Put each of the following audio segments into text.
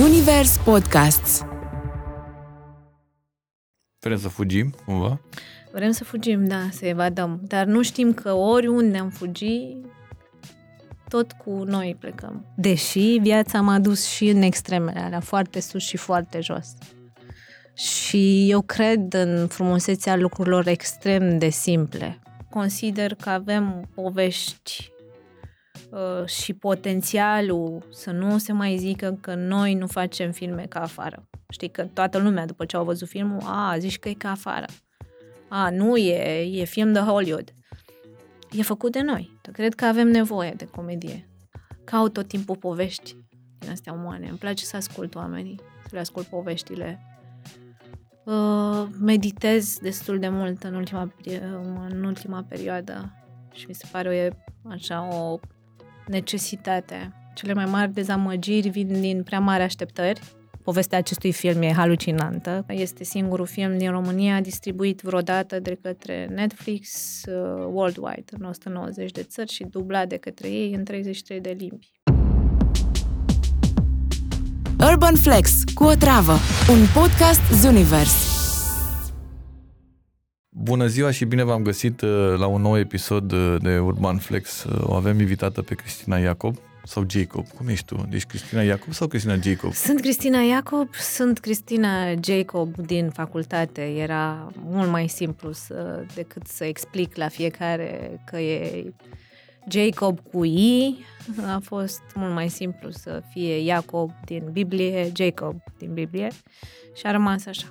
Zunivers Podcasts. Vrem să fugim, cumva? Vrem să fugim, da, să evadăm. Dar nu știm că oriunde am fugi, tot cu noi plecăm. Deși viața m-a dus și în extremele alea, foarte sus și foarte jos. Și eu cred în frumusețea lucrurilor extrem de simple. Consider că avem povești uh, și potențialul să nu se mai zică că noi nu facem filme ca afară. Știi că toată lumea, după ce au văzut filmul, a, zici că e ca afară. A, nu e, e film de Hollywood. E făcut de noi. Cred că avem nevoie de comedie. Caut tot timpul povești din astea umane. Îmi place să ascult oamenii, să le ascult poveștile. Uh, meditez destul de mult în ultima, în ultima perioadă și mi se pare o, așa o necesitate. Cele mai mari dezamăgiri vin din prea mari așteptări Povestea acestui film e halucinantă. Este singurul film din România distribuit vreodată de către Netflix uh, worldwide, în 190 de țări și dublat de către ei în 33 de limbi. Urban Flex cu o travă, un podcast Zunivers. Bună ziua și bine v-am găsit uh, la un nou episod uh, de Urban Flex. O avem invitată pe Cristina Iacob. Sau Jacob? Cum ești tu? Deci Cristina Iacob sau Cristina Jacob? Sunt Cristina Iacob, sunt Cristina Jacob din facultate. Era mult mai simplu să, decât să explic la fiecare că e Jacob cu I. A fost mult mai simplu să fie Iacob din Biblie, Jacob din Biblie și a rămas așa.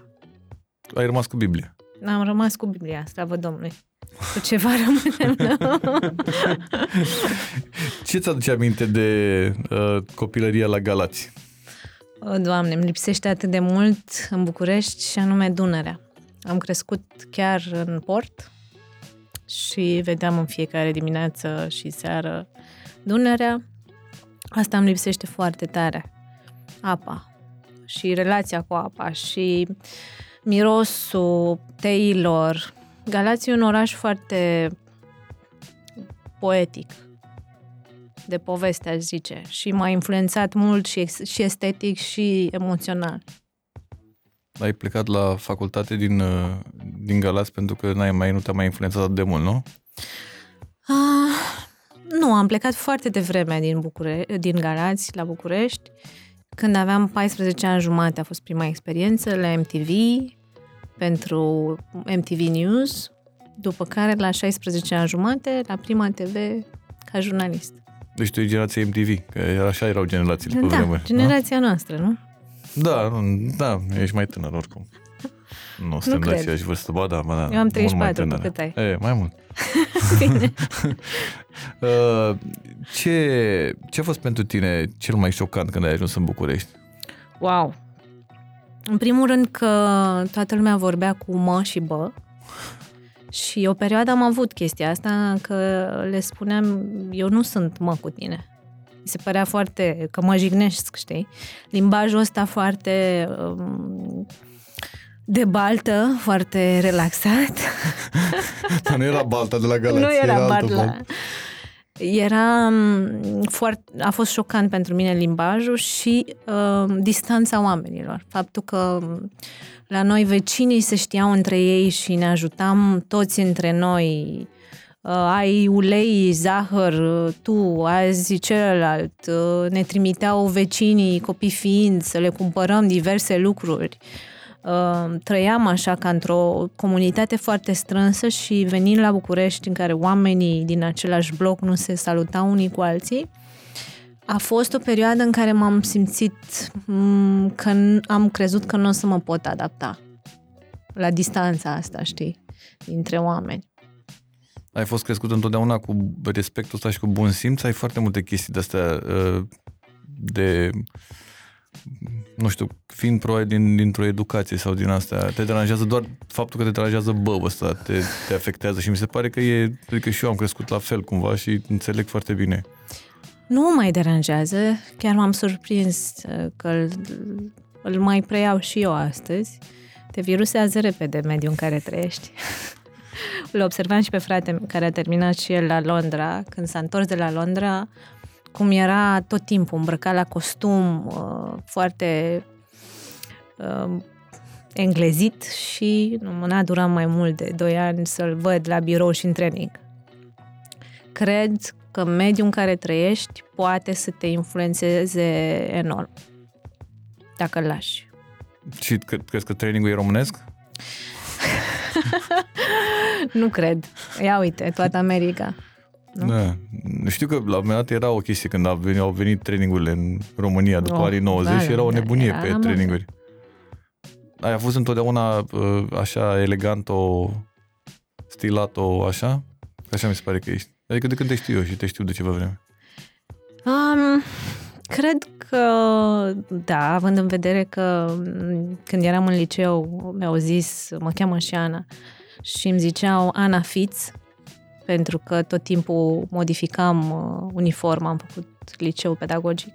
Ai rămas cu Biblia? Am rămas cu Biblia, slavă Domnului. Cu ceva rămânem. Ce ți aduce aminte de uh, copilăria la Galați? O, Doamne, îmi lipsește atât de mult în București și anume Dunărea. Am crescut chiar în port și vedeam în fiecare dimineață și seară Dunărea. Asta îmi lipsește foarte tare. Apa și relația cu apa și mirosul teilor, Galați e un oraș foarte poetic, de poveste, aș zice, și m-a influențat mult și, și estetic și emoțional. Ai plecat la facultate din, uh, din Galați pentru că n-ai mai, nu te-a mai influențat de mult, nu? Ah, nu, am plecat foarte devreme din, Bucure- din Galați la București. Când aveam 14 ani jumate a fost prima experiență la MTV, pentru MTV News, după care la 16 ani jumate la Prima TV ca jurnalist. Deci tu e generația MTV, că așa erau generațiile da, pe vremuri. generația da? noastră, nu? Da, da, ești mai tânăr oricum. Nu suntem de aceeași vârstă, ba da, ba da. Eu am 34, tu cât ai? E, mai mult. Bine. uh, ce, ce a fost pentru tine cel mai șocant când ai ajuns în București? Wow, în primul rând că toată lumea vorbea cu mă și bă. Și o perioadă am avut chestia asta că le spuneam, eu nu sunt mă cu tine. Mi se părea foarte, că mă jignesc, știi? Limbajul ăsta foarte um, de baltă, foarte relaxat. Dar nu era balta de la Galați, Nu era, era balta. Era mm, foarte, a fost șocant pentru mine limbajul și uh, distanța oamenilor. Faptul că mm, la noi vecinii se știau între ei și ne ajutam toți între noi. Uh, ai ulei, zahăr, tu, azi celălalt. Uh, ne trimiteau vecinii, copii fiind, să le cumpărăm diverse lucruri. Uh, Uh, trăiam așa ca într-o comunitate foarte strânsă și venind la București în care oamenii din același bloc nu se salutau unii cu alții, a fost o perioadă în care m-am simțit mm, că am crezut că nu o să mă pot adapta la distanța asta, știi, dintre oameni. Ai fost crescut întotdeauna cu respectul ăsta și cu bun simț? Ai foarte multe chestii de-astea uh, de nu știu, fiind probabil din, dintr-o educație sau din asta, te deranjează doar faptul că te deranjează bă ăsta, te, te afectează și mi se pare că e, adică și eu am crescut la fel cumva și înțeleg foarte bine. Nu mă mai deranjează, chiar m-am surprins uh, că îl, îl mai preiau și eu astăzi. Te virusează repede mediul în care trăiești. Îl observam și pe frate care a terminat și el la Londra. Când s-a întors de la Londra, cum era tot timpul îmbrăcat la costum, uh, foarte uh, englezit și nu n-a durat mai mult de 2 ani să-l văd la birou și în training. Cred că mediul în care trăiești poate să te influențeze enorm dacă îl lași. Și cre- crezi că trainingul e românesc? nu cred. Ia uite, toată America. Nu? Da. Știu că la un moment dat era o chestie când au venit, au venit trainingurile în România după Oh, anii 90 da, și era o da, nebunie era pe la modă. traininguri. Ai a fost întotdeauna uh, așa elegant-o, stilat-o așa? Așa mi se pare că ești. Adică de când te știu eu și te știu de ceva vreme. Um, cred că, da, având în vedere că m, când eram în liceu mi-au zis, mă cheamă și Ana, și îmi ziceau Ana Fiț, pentru că tot timpul modificam uh, uniforma, am făcut liceu pedagogic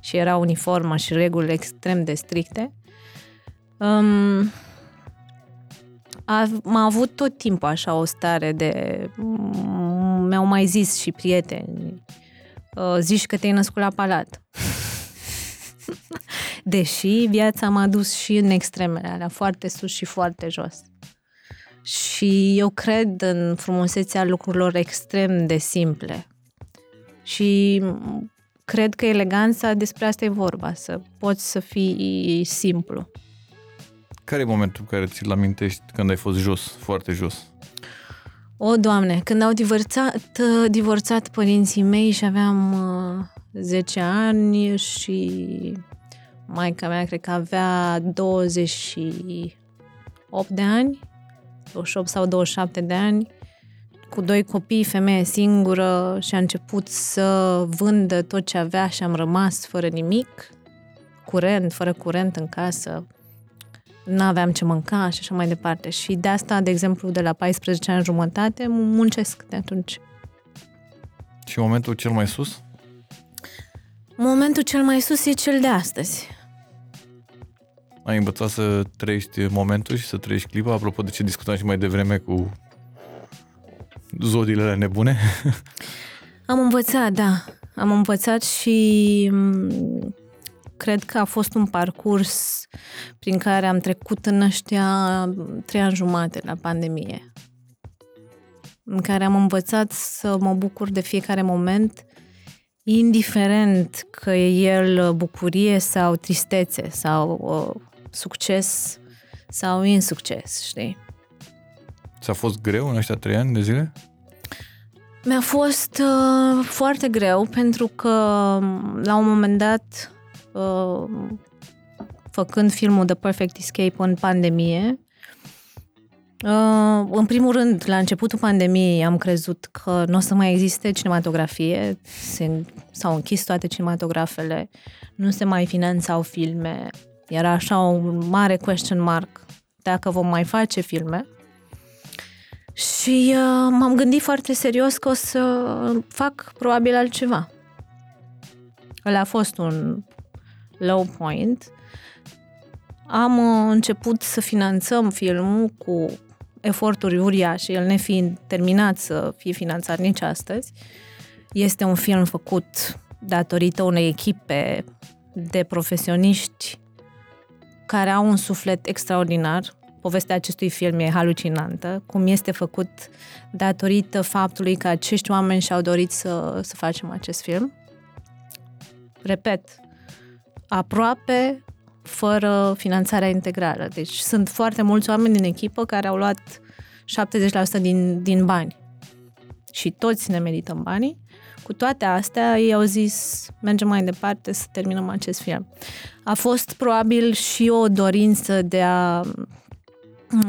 și era uniforma și reguli extrem de stricte. Um, a, m-a avut tot timpul așa o stare de... m- Mi-au mai zis și prieteni, uh, zici că te-ai născut la palat. Deși viața m-a dus și în extremele alea, foarte sus și foarte jos. Și eu cred în frumusețea lucrurilor extrem de simple. Și m, cred că eleganța despre asta e vorba, să poți să fii simplu. Care e momentul în care ți-l amintești când ai fost jos, foarte jos? O, Doamne, când au divorțat, divorțat părinții mei și aveam uh, 10 ani și maica mea cred că avea 28 de ani, 28 sau 27 de ani, cu doi copii, femeie singură și a început să vândă tot ce avea și am rămas fără nimic, curent, fără curent în casă, nu aveam ce mânca și așa mai departe. Și de asta, de exemplu, de la 14 ani jumătate, muncesc de atunci. Și momentul cel mai sus? Momentul cel mai sus e cel de astăzi. Ai învățat să trăiești momentul și să trăiești clipa, apropo de ce discutam și mai devreme cu zodiile alea nebune. Am învățat, da. Am învățat și m, cred că a fost un parcurs prin care am trecut în ăștia trei ani jumate la pandemie. În care am învățat să mă bucur de fiecare moment, indiferent că e el bucurie sau tristețe sau uh, succes sau insucces, știi? Ți-a fost greu în ăștia trei ani de zile? Mi-a fost uh, foarte greu pentru că um, la un moment dat, uh, făcând filmul The Perfect Escape în pandemie, uh, în primul rând, la începutul pandemiei am crezut că nu o să mai existe cinematografie, se, s-au închis toate cinematografele, nu se mai finanțau filme, era așa un mare question mark dacă vom mai face filme. Și uh, m-am gândit foarte serios că o să fac probabil altceva. Ăla a fost un low point. Am uh, început să finanțăm filmul cu eforturi uriașe, el nefiind terminat să fie finanțat nici astăzi. Este un film făcut datorită unei echipe de profesioniști care au un suflet extraordinar. Povestea acestui film e halucinantă, cum este făcut datorită faptului că acești oameni și-au dorit să, să facem acest film. Repet, aproape fără finanțarea integrală. Deci sunt foarte mulți oameni din echipă care au luat 70% din, din bani. Și toți ne merităm banii. Cu toate astea, ei au zis, mergem mai departe să terminăm acest film. A fost probabil și o dorință de a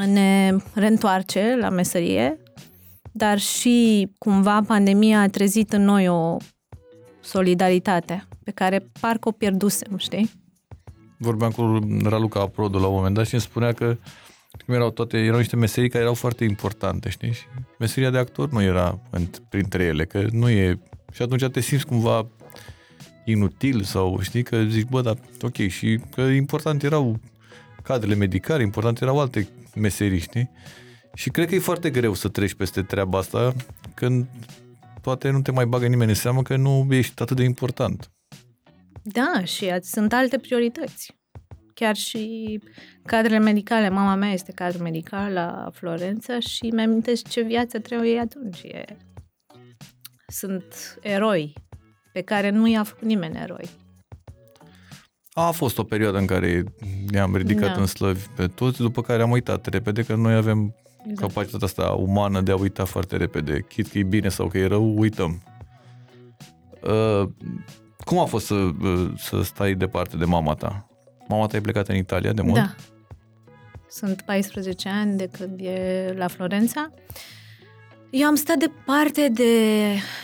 ne reîntoarce la meserie, dar și cumva pandemia a trezit în noi o solidaritate pe care parcă o pierdusem, știi? Vorbeam cu Raluca Aprodu la un moment dat și îmi spunea că cum erau toate, erau niște meserii care erau foarte importante, știi? Și meseria de actor nu era printre ele, că nu e... Și atunci te simți cumva inutil sau știi că zici, bă, dar ok, și că important erau cadrele medicale, important erau alte meserii, știi? Și cred că e foarte greu să treci peste treaba asta când toate nu te mai bagă nimeni în seamă că nu ești atât de important. Da, și a- sunt alte priorități. Chiar și cadrele medicale. Mama mea este cadru medical la Florența și mi-amintesc ce viață trăiau ei atunci. E... Sunt eroi pe care nu i-a făcut nimeni eroi. A fost o perioadă în care ne-am ridicat Da. în slăvi pe toți, după care am uitat repede că noi avem Exact. capacitatea asta umană de a uita foarte repede. Chit că e bine sau că e rău, uităm. Uh, cum a fost să, uh, să stai departe de mama ta? Mama ta e plecată în Italia de mult? Da. Sunt 14 ani de când e la Florența. Eu am stat departe de,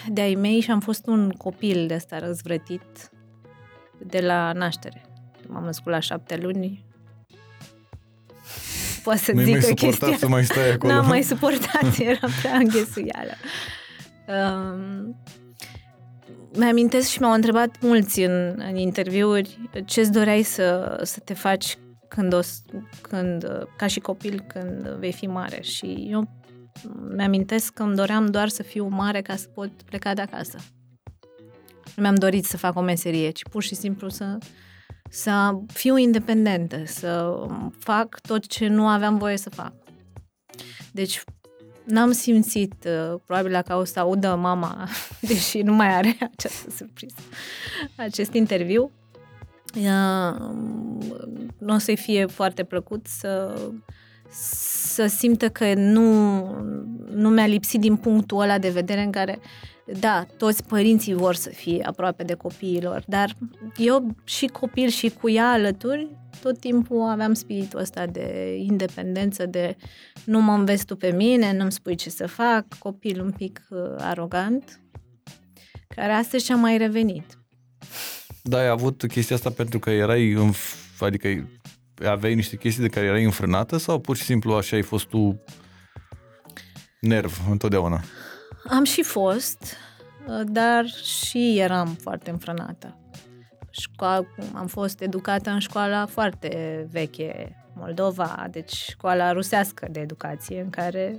de ai mei și am fost un copil de ăsta răzvrătit de la naștere. M-am născut la șapte luni. Poate să Nu-i zic mai că suportat chestia să mai stai acolo? N-am mai suportat, era prea înghesuială. Um, mi-amintesc și m-au întrebat mulți în, în interviuri ce-ți doreai să, să te faci când, o, s- când, ca și copil când vei fi mare. Și eu mi-amintesc că îmi doream doar să fiu mare ca să pot pleca de acasă. Nu mi-am dorit să fac o meserie, ci pur și simplu să, să fiu independentă, să fac tot ce nu aveam voie să fac. Deci n-am simțit, uh, probabil dacă o să audă mama, deși nu mai are această surpriză, acest interviu, uh, nu o să-i fie foarte plăcut să, să simtă că nu, nu mi-a lipsit din punctul ăla de vedere în care, da, toți părinții vor să fie aproape de copiilor, dar eu și copil și cu ea alături, tot timpul aveam spiritul ăsta de independență, de nu mă înveți tu pe mine, nu-mi spui ce să fac, copil un pic uh, arogant, care astăzi și-a mai revenit. Da, ai avut chestia asta pentru că erai, în, adică aveai niște chestii de care erai înfrânată sau pur și simplu așa ai fost tu nerv întotdeauna? Am și fost, uh, dar și eram foarte înfrânată. Școala, am fost educată în școala foarte veche, Moldova, deci școala rusească de educație, în care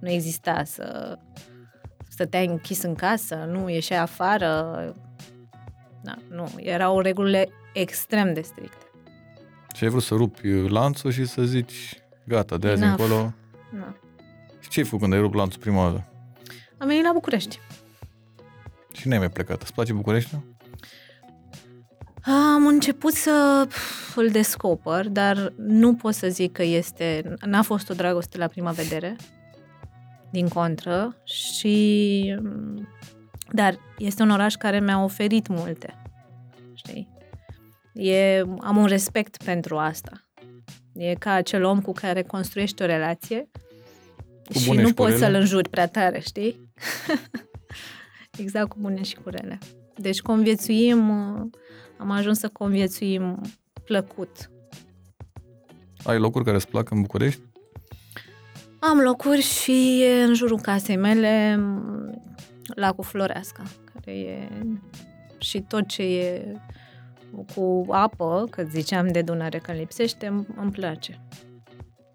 nu exista să stăteai închis în casă, nu ieșeai afară. Da, nu, erau regulile extrem de stricte. Și ai vrut să rupi lanțul și să zici, gata, de azi Enough. încolo. Da. Și ce ai făcut când ai rupt lanțul prima dată? Am venit la București. Și n-ai mai plecat. Îți place București? Am început să pf, îl descoper, dar nu pot să zic că este... N-a fost o dragoste la prima vedere, din contră, și... Dar este un oraș care mi-a oferit multe, știi? E, am un respect pentru asta. E ca acel om cu care construiești o relație Cu și bune nu și cu poți rele. să-l înjuri prea tare, știi? exact cu bune și cu rele. Deci conviețuim, uh, am ajuns să conviețuim plăcut. Ai locuri care îți plac în București? Am locuri și în jurul casei mele, m, lacul Floreasca, care e și tot ce e cu apă, că ziceam de Dunăre că lipsește, îmi îmi place.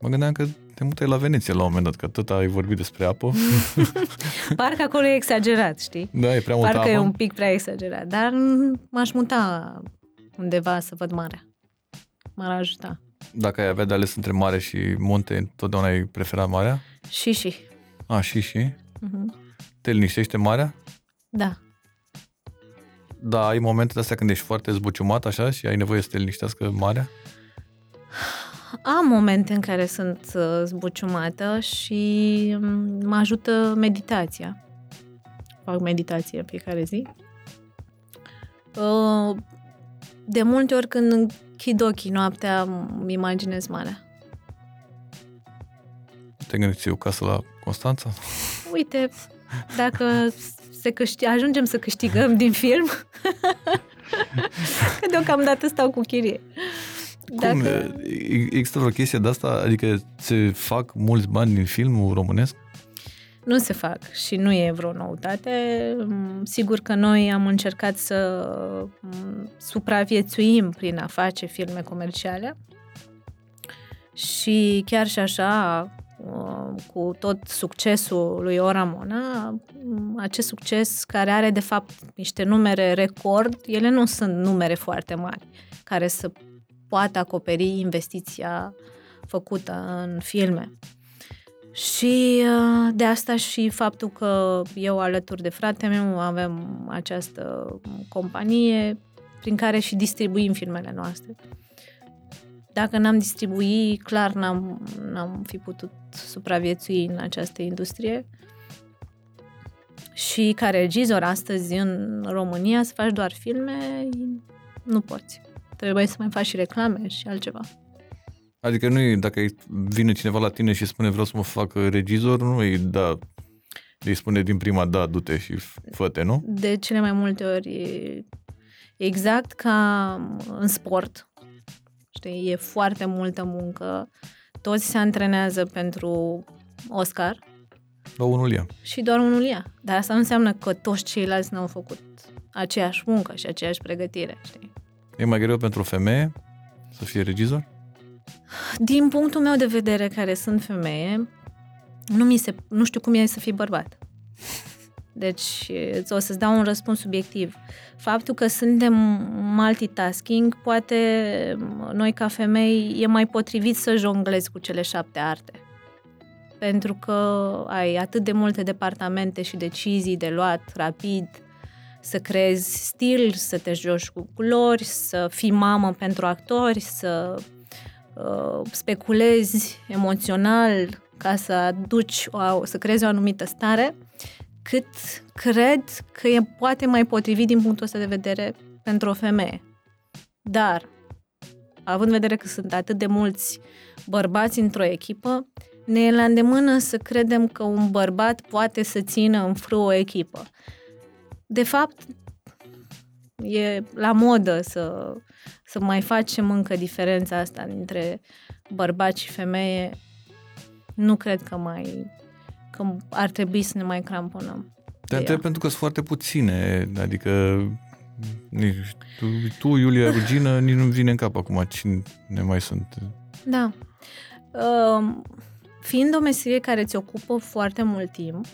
Mă gândeam că te mutai la Veneția la un moment dat, că tot ai vorbit despre apă. Parcă acolo e exagerat, știi? da, e prea multă Parcă apă. e un pic prea exagerat, dar m- m-aș muta undeva să văd marea. M-ar ajuta. Dacă ai avea de ales între mare și munte, întotdeauna ai preferat marea? Și și. A, și, și? Mhm. Te liniștește marea? Da. Da, ai momentele astea când ești foarte zbuciumat așa și ai nevoie să te liniștească marea? Am momente în care sunt uh, zbuciumată și mm, mă ajută meditația. Fac meditație în fiecare zi. Uh, De multe ori când închid ochii noaptea, îmi imaginez marea. Te gândești eu casă la Constanța? Uite, dacă se câști, ajungem să câștigăm din film, că deocamdată stau cu chirie. Cum? Există vreo chestie de asta? Adică se fac mulți bani din filmul românesc? Nu se fac și nu e vreo noutate. Mm, Sigur că noi am încercat să mm, supraviețuim prin a face filme comerciale și chiar și așa uh, cu tot succesul lui Ora Mona, acest succes care are de fapt niște numere record, ele nu sunt numere foarte mari care să poată acoperi investiția făcută în filme. Și uh, de asta și faptul că eu alături de fratele meu avem această companie prin care și distribuim filmele noastre. Dacă n-am distribui, clar n-am, n-am fi putut supraviețui în această industrie. Și ca regizor astăzi în România să faci doar filme, nu poți. Trebuie să mai faci și reclame și altceva. Adică nu e, dacă vine cineva la tine și spune vreau să mă fac regizor, nu e da, îi spune din prima da, du-te și fă nu? De cele mai multe ori exact ca în sport. Știi, e foarte multă muncă. Toți se antrenează pentru Oscar. Doar unul ia. Și doar unul ia. Dar asta nu înseamnă că toți ceilalți n-au făcut aceeași muncă și aceeași pregătire. Știi? E mai greu pentru o femeie să fie regizor? Din punctul meu de vedere, care sunt femeie, nu, mi se, nu știu cum e să fii bărbat. Deci o să-ți dau un răspuns subiectiv. Faptul că suntem multitasking, poate noi ca femei e mai potrivit să jonglezi cu cele șapte arte. Pentru că ai atât de multe departamente și decizii de luat rapid, să creezi stil, să te joci cu culori, să fii mamă pentru actori, să uh, speculezi emoțional ca să aduci, o, să creezi o anumită stare, cât cred că e poate mai potrivit din punctul ăsta de vedere pentru o femeie. Dar, având în vedere că sunt atât de mulți bărbați într-o echipă, ne e la îndemână să credem că un bărbat poate să țină în frâu o echipă. De fapt, e la modă să, să mai facem încă diferența asta dintre bărbat și femeie. Nu cred că mai că ar trebui să ne mai cramponăm. Te întreb pentru că sunt foarte puține, adică nici, tu, tu, Iulia Rugină, nici nu vine în cap acum cine mai sunt. Da. Uh, fiind o meserie care ți ocupă foarte mult timp,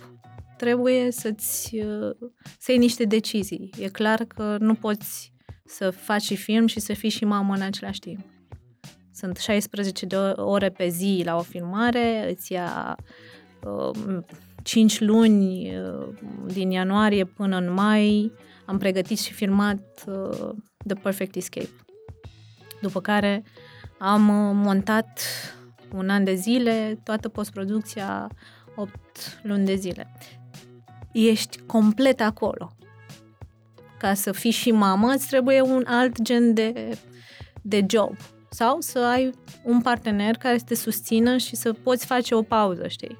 trebuie să-ți uh, să iei niște decizii. E clar că nu poți să faci și film și să fii și mamă în același timp. Sunt 16 de ore pe zi la o filmare, îți ia uh, 5 luni uh, din ianuarie până în mai. Am pregătit și filmat uh, The Perfect Escape. După care am uh, montat un an de zile, toată postproducția 8 luni de zile ești complet acolo. Ca să fii și mamă, îți trebuie un alt gen de, de job. Sau să ai un partener care să te susțină și să poți face o pauză, știi?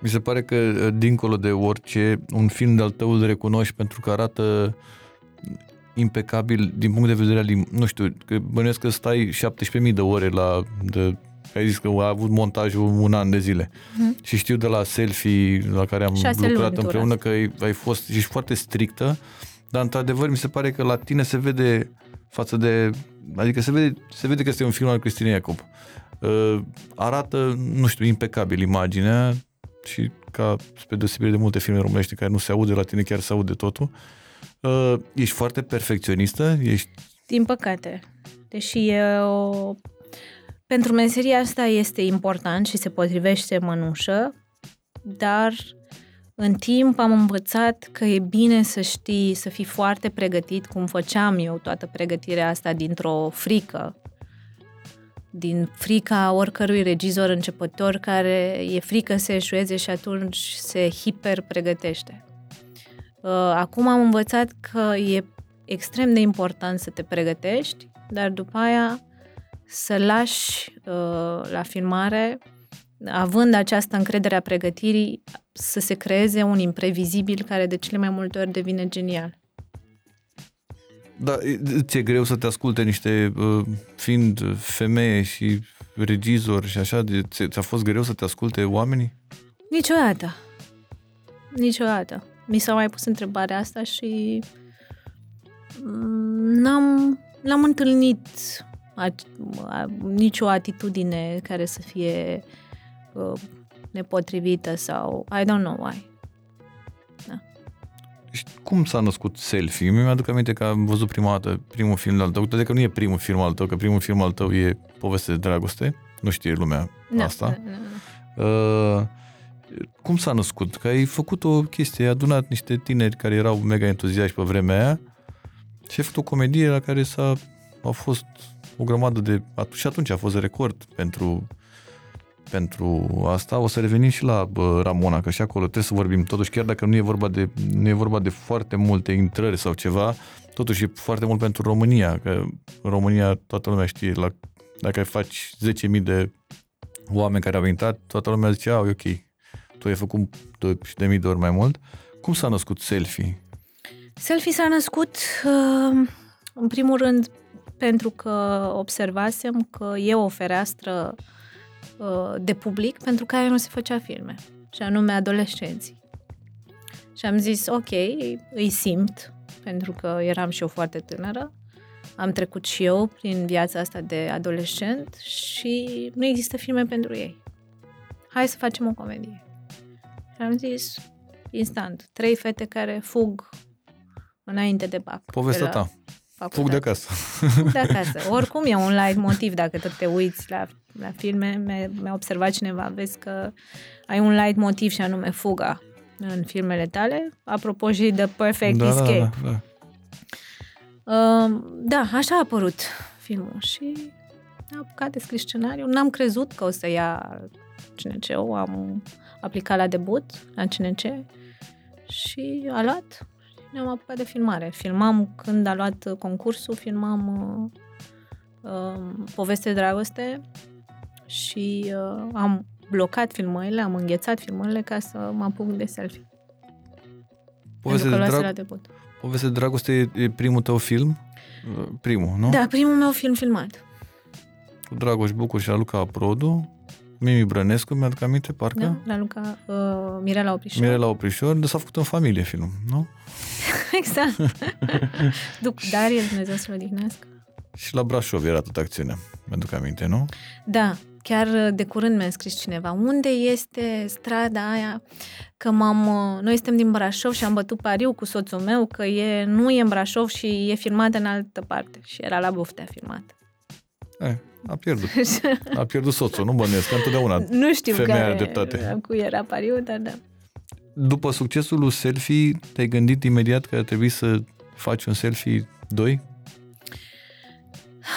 Mi se pare că, uh, dincolo de orice, un film de-al tău îl recunoști pentru că arată impecabil din punct de vedere al, nu știu, că bănuiesc că stai 17.000 de ore la de ai zis că a avut montajul un an de zile. Mm. Și știu de la selfie la care am Șase lucrat împreună că ai, ai fost, ești foarte strictă, dar într-adevăr mi se pare că la tine se vede față de, adică se vede, se vede că este un film al Cristinei Iacob. Uh, arată, nu știu, impecabil imaginea și ca spre deosebire de multe filme românești care nu se aude la tine, chiar se aude totul. Uh, ești foarte perfecționistă? Ești... Din păcate. Deși e o pentru meseria asta este important și se potrivește mănușă, dar în timp am învățat că e bine să știi, să fii foarte pregătit, cum făceam eu toată pregătirea asta dintr-o frică, din frica oricărui regizor începător care e frică să eșueze și atunci se hiper-pregătește. Uh, acum am învățat că e extrem de important să te pregătești, dar după aia să lași uh, la filmare, având această încredere a pregătirii, să se creeze un imprevizibil care de cele mai multe ori devine genial. Da, ți-e greu să te asculte niște, uh, fiind femeie și regizor și așa, ți-a fost greu să te asculte oamenii? Niciodată. Niciodată. Mi s-a mai pus întrebarea asta și mm, n-am, l-am întâlnit a, a, nicio atitudine care să fie uh, nepotrivită sau I don't know why. Și cum s-a născut Selfie? Mi-aduc aminte că am văzut prima dată primul film al tău, toate că nu e primul film al tău, că primul film al tău e Poveste de dragoste, nu știe lumea Da, asta. da, da, da. Uh, cum s-a născut? Că ai făcut o chestie, ai adunat niște tineri care erau mega entuziaști pe vremea aia și ai făcut o comedie la care s-a, a fost o grămadă de... Și atunci a fost record pentru, pentru asta. O să revenim și la bă, Ramona, că și acolo trebuie să vorbim totuși, chiar dacă nu e vorba de, nu e vorba de foarte multe intrări sau ceva, totuși e foarte mult pentru România, că în România toată lumea știe, la, dacă faci 10.000 de oameni care au intrat, toată lumea zice, a, e ok, tu ai făcut 20.000 de ori mai mult. Cum s-a născut selfie? Selfie s-a născut, uh, în primul rând, pentru că observasem că e o fereastră uh, de public pentru care nu se făcea filme, și anume adolescenții. Și am zis, ok, îi simt, pentru că eram și eu foarte tânără, am trecut și eu prin viața asta de adolescent și nu există filme pentru ei. Hai să facem o comedie. Și am zis, instant, trei fete care fug înainte de bac. Povestea de la ta. Facultate. Fug de acasă. Fug de acasă. Oricum e un light motiv dacă tot te uiți la, la filme. Mi-a, mi-a observat cineva, vezi că ai un light motiv și anume fuga în filmele tale. Apropo și de Perfect da, Escape. da, da, da. Uh, da, așa a apărut filmul și am apucat de scris scenariu. N-am crezut că o să ia CNC-ul, am aplicat la debut la CNC și a luat și ne-am apucat de filmare. Filmam când a luat concursul, filmam uh, uh, poveste de dragoste și uh, am blocat filmările, am înghețat filmările ca să mă apuc de selfie. Poveste pentru că de, luase drag... la debut. Poveste de dragoste e, e primul tău film? Uh, Primul, nu? Da, primul meu film filmat. Cu Dragoș Bucur și Luca Produ, Mimi Brănescu, mi-aduc aminte, parcă? Da, la Luca uh, Mirela Oprișor. Mirela Oprișor, de s-a făcut în familie filmul, nu? exact. Duc Darie, Dumnezeu să-l odihnească. Și la Brașov era tot acțiunea, mi-aduc aminte, nu? Da, chiar de curând mi-a scris cineva. Unde este strada aia? Că m-am... Noi suntem din Brașov și am bătut pariu cu soțul meu că e, nu e în Brașov și e filmat în altă parte. Și era la Buftea filmat. E, a pierdut. A pierdut soțul, nu bănuiesc, că întotdeauna. nu știu Femeia care, are dreptate. cu era pariu, dar da. După succesul lui Selfie, te-ai gândit imediat că ar trebui să faci un selfie 2?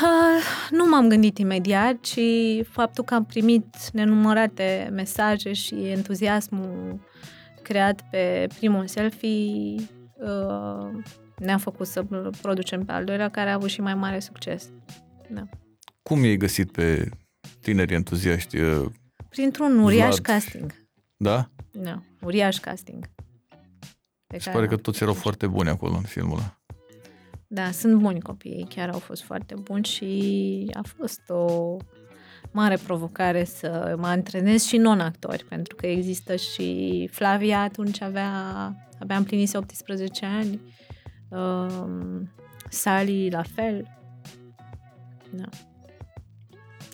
Uh, nu m-am gândit imediat, ci faptul că am primit nenumărate mesaje și entuziasmul creat pe primul selfie uh, ne-a făcut să producem pe al doilea, care a avut și mai mare succes. Da. Cum i-ai găsit pe tineri entuziaști? uh, Printr-un uriaș Vlad. casting. Da? Da, uriaș casting. Pe Se care pare că am toți erau făcut. foarte buni acolo în filmul ăla. Da, sunt buni copiii, chiar au fost foarte buni și a fost o mare provocare să mă antrenez și non-actori, pentru că există și Flavia atunci avea, abia împlinise 18 ani, um, Sally la fel. Da.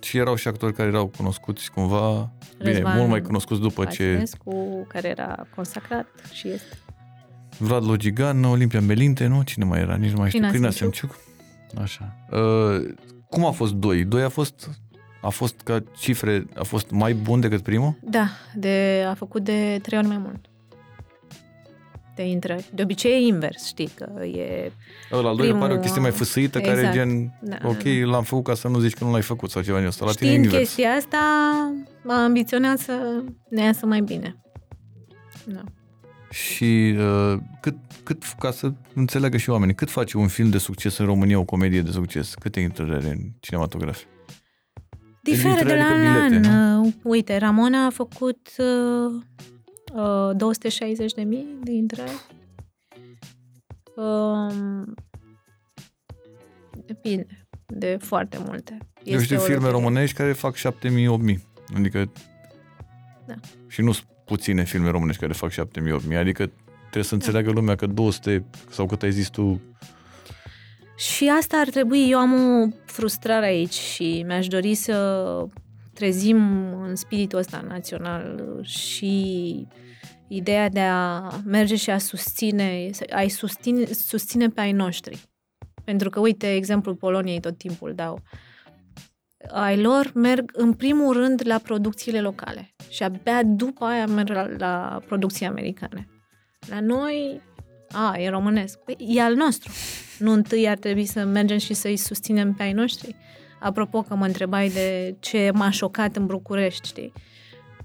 Și erau și actori care erau cunoscuți cumva, bine, Răzvan mult mai cunoscuți după ce Vasilescu, care era consacrat și este. Vlad Logigan, Olimpia Melinte, nu? Cine mai era? Nici nu mai știu. Crina Crina Semciuc. Semciuc. Așa. Uh, cum a fost doi? Doi a fost a fost ca cifre, a fost mai bun decât primul? Da, de, a făcut de trei ori mai mult. De intrări. De obicei e invers, știi, că e... Ăla al doilea Primul- pare o chestie mai făsâită, care e Exact. gen, Da, ok, da, l-am făcut ca să nu zici că nu l-ai făcut sau ceva din ăsta. La tine e Știind invers. chestia asta, m-a ambiționat să ne iasă mai bine. Da. Și uh, cât, cât, ca să înțeleagă și oamenii, cât face un film de succes în România, o comedie de succes? Câte intrări are în cinematograf? Diferă de la intrări an adică bilete, la an. Uh, Uite, Ramona a făcut uh, uh, 260 de mii de intrări. Um, depinde de foarte multe. Eu știu o firme loterie. românești care fac 7.000-8.000. Adică... Da. Și nu sunt puține filme românești care fac 7.000-8.000. Adică trebuie să înțeleagă lumea că 200 sau cât ai zis tu, Și asta ar trebui, eu am o frustrare aici și mi-aș dori să trezim în spiritul ăsta național și ideea de a merge și a susține, a susține, susține pe ai noștri. Pentru că, uite, exemplul Poloniei tot timpul dau. Ai lor merg în primul rând la producțiile locale și abia după aia merg la, la producții americane. La noi, a, e românesc. Păi, e al nostru. Nu întâi ar trebui să mergem și să-i susținem pe ai noștri? Apropo că mă întrebai de ce m-a șocat în București, știi?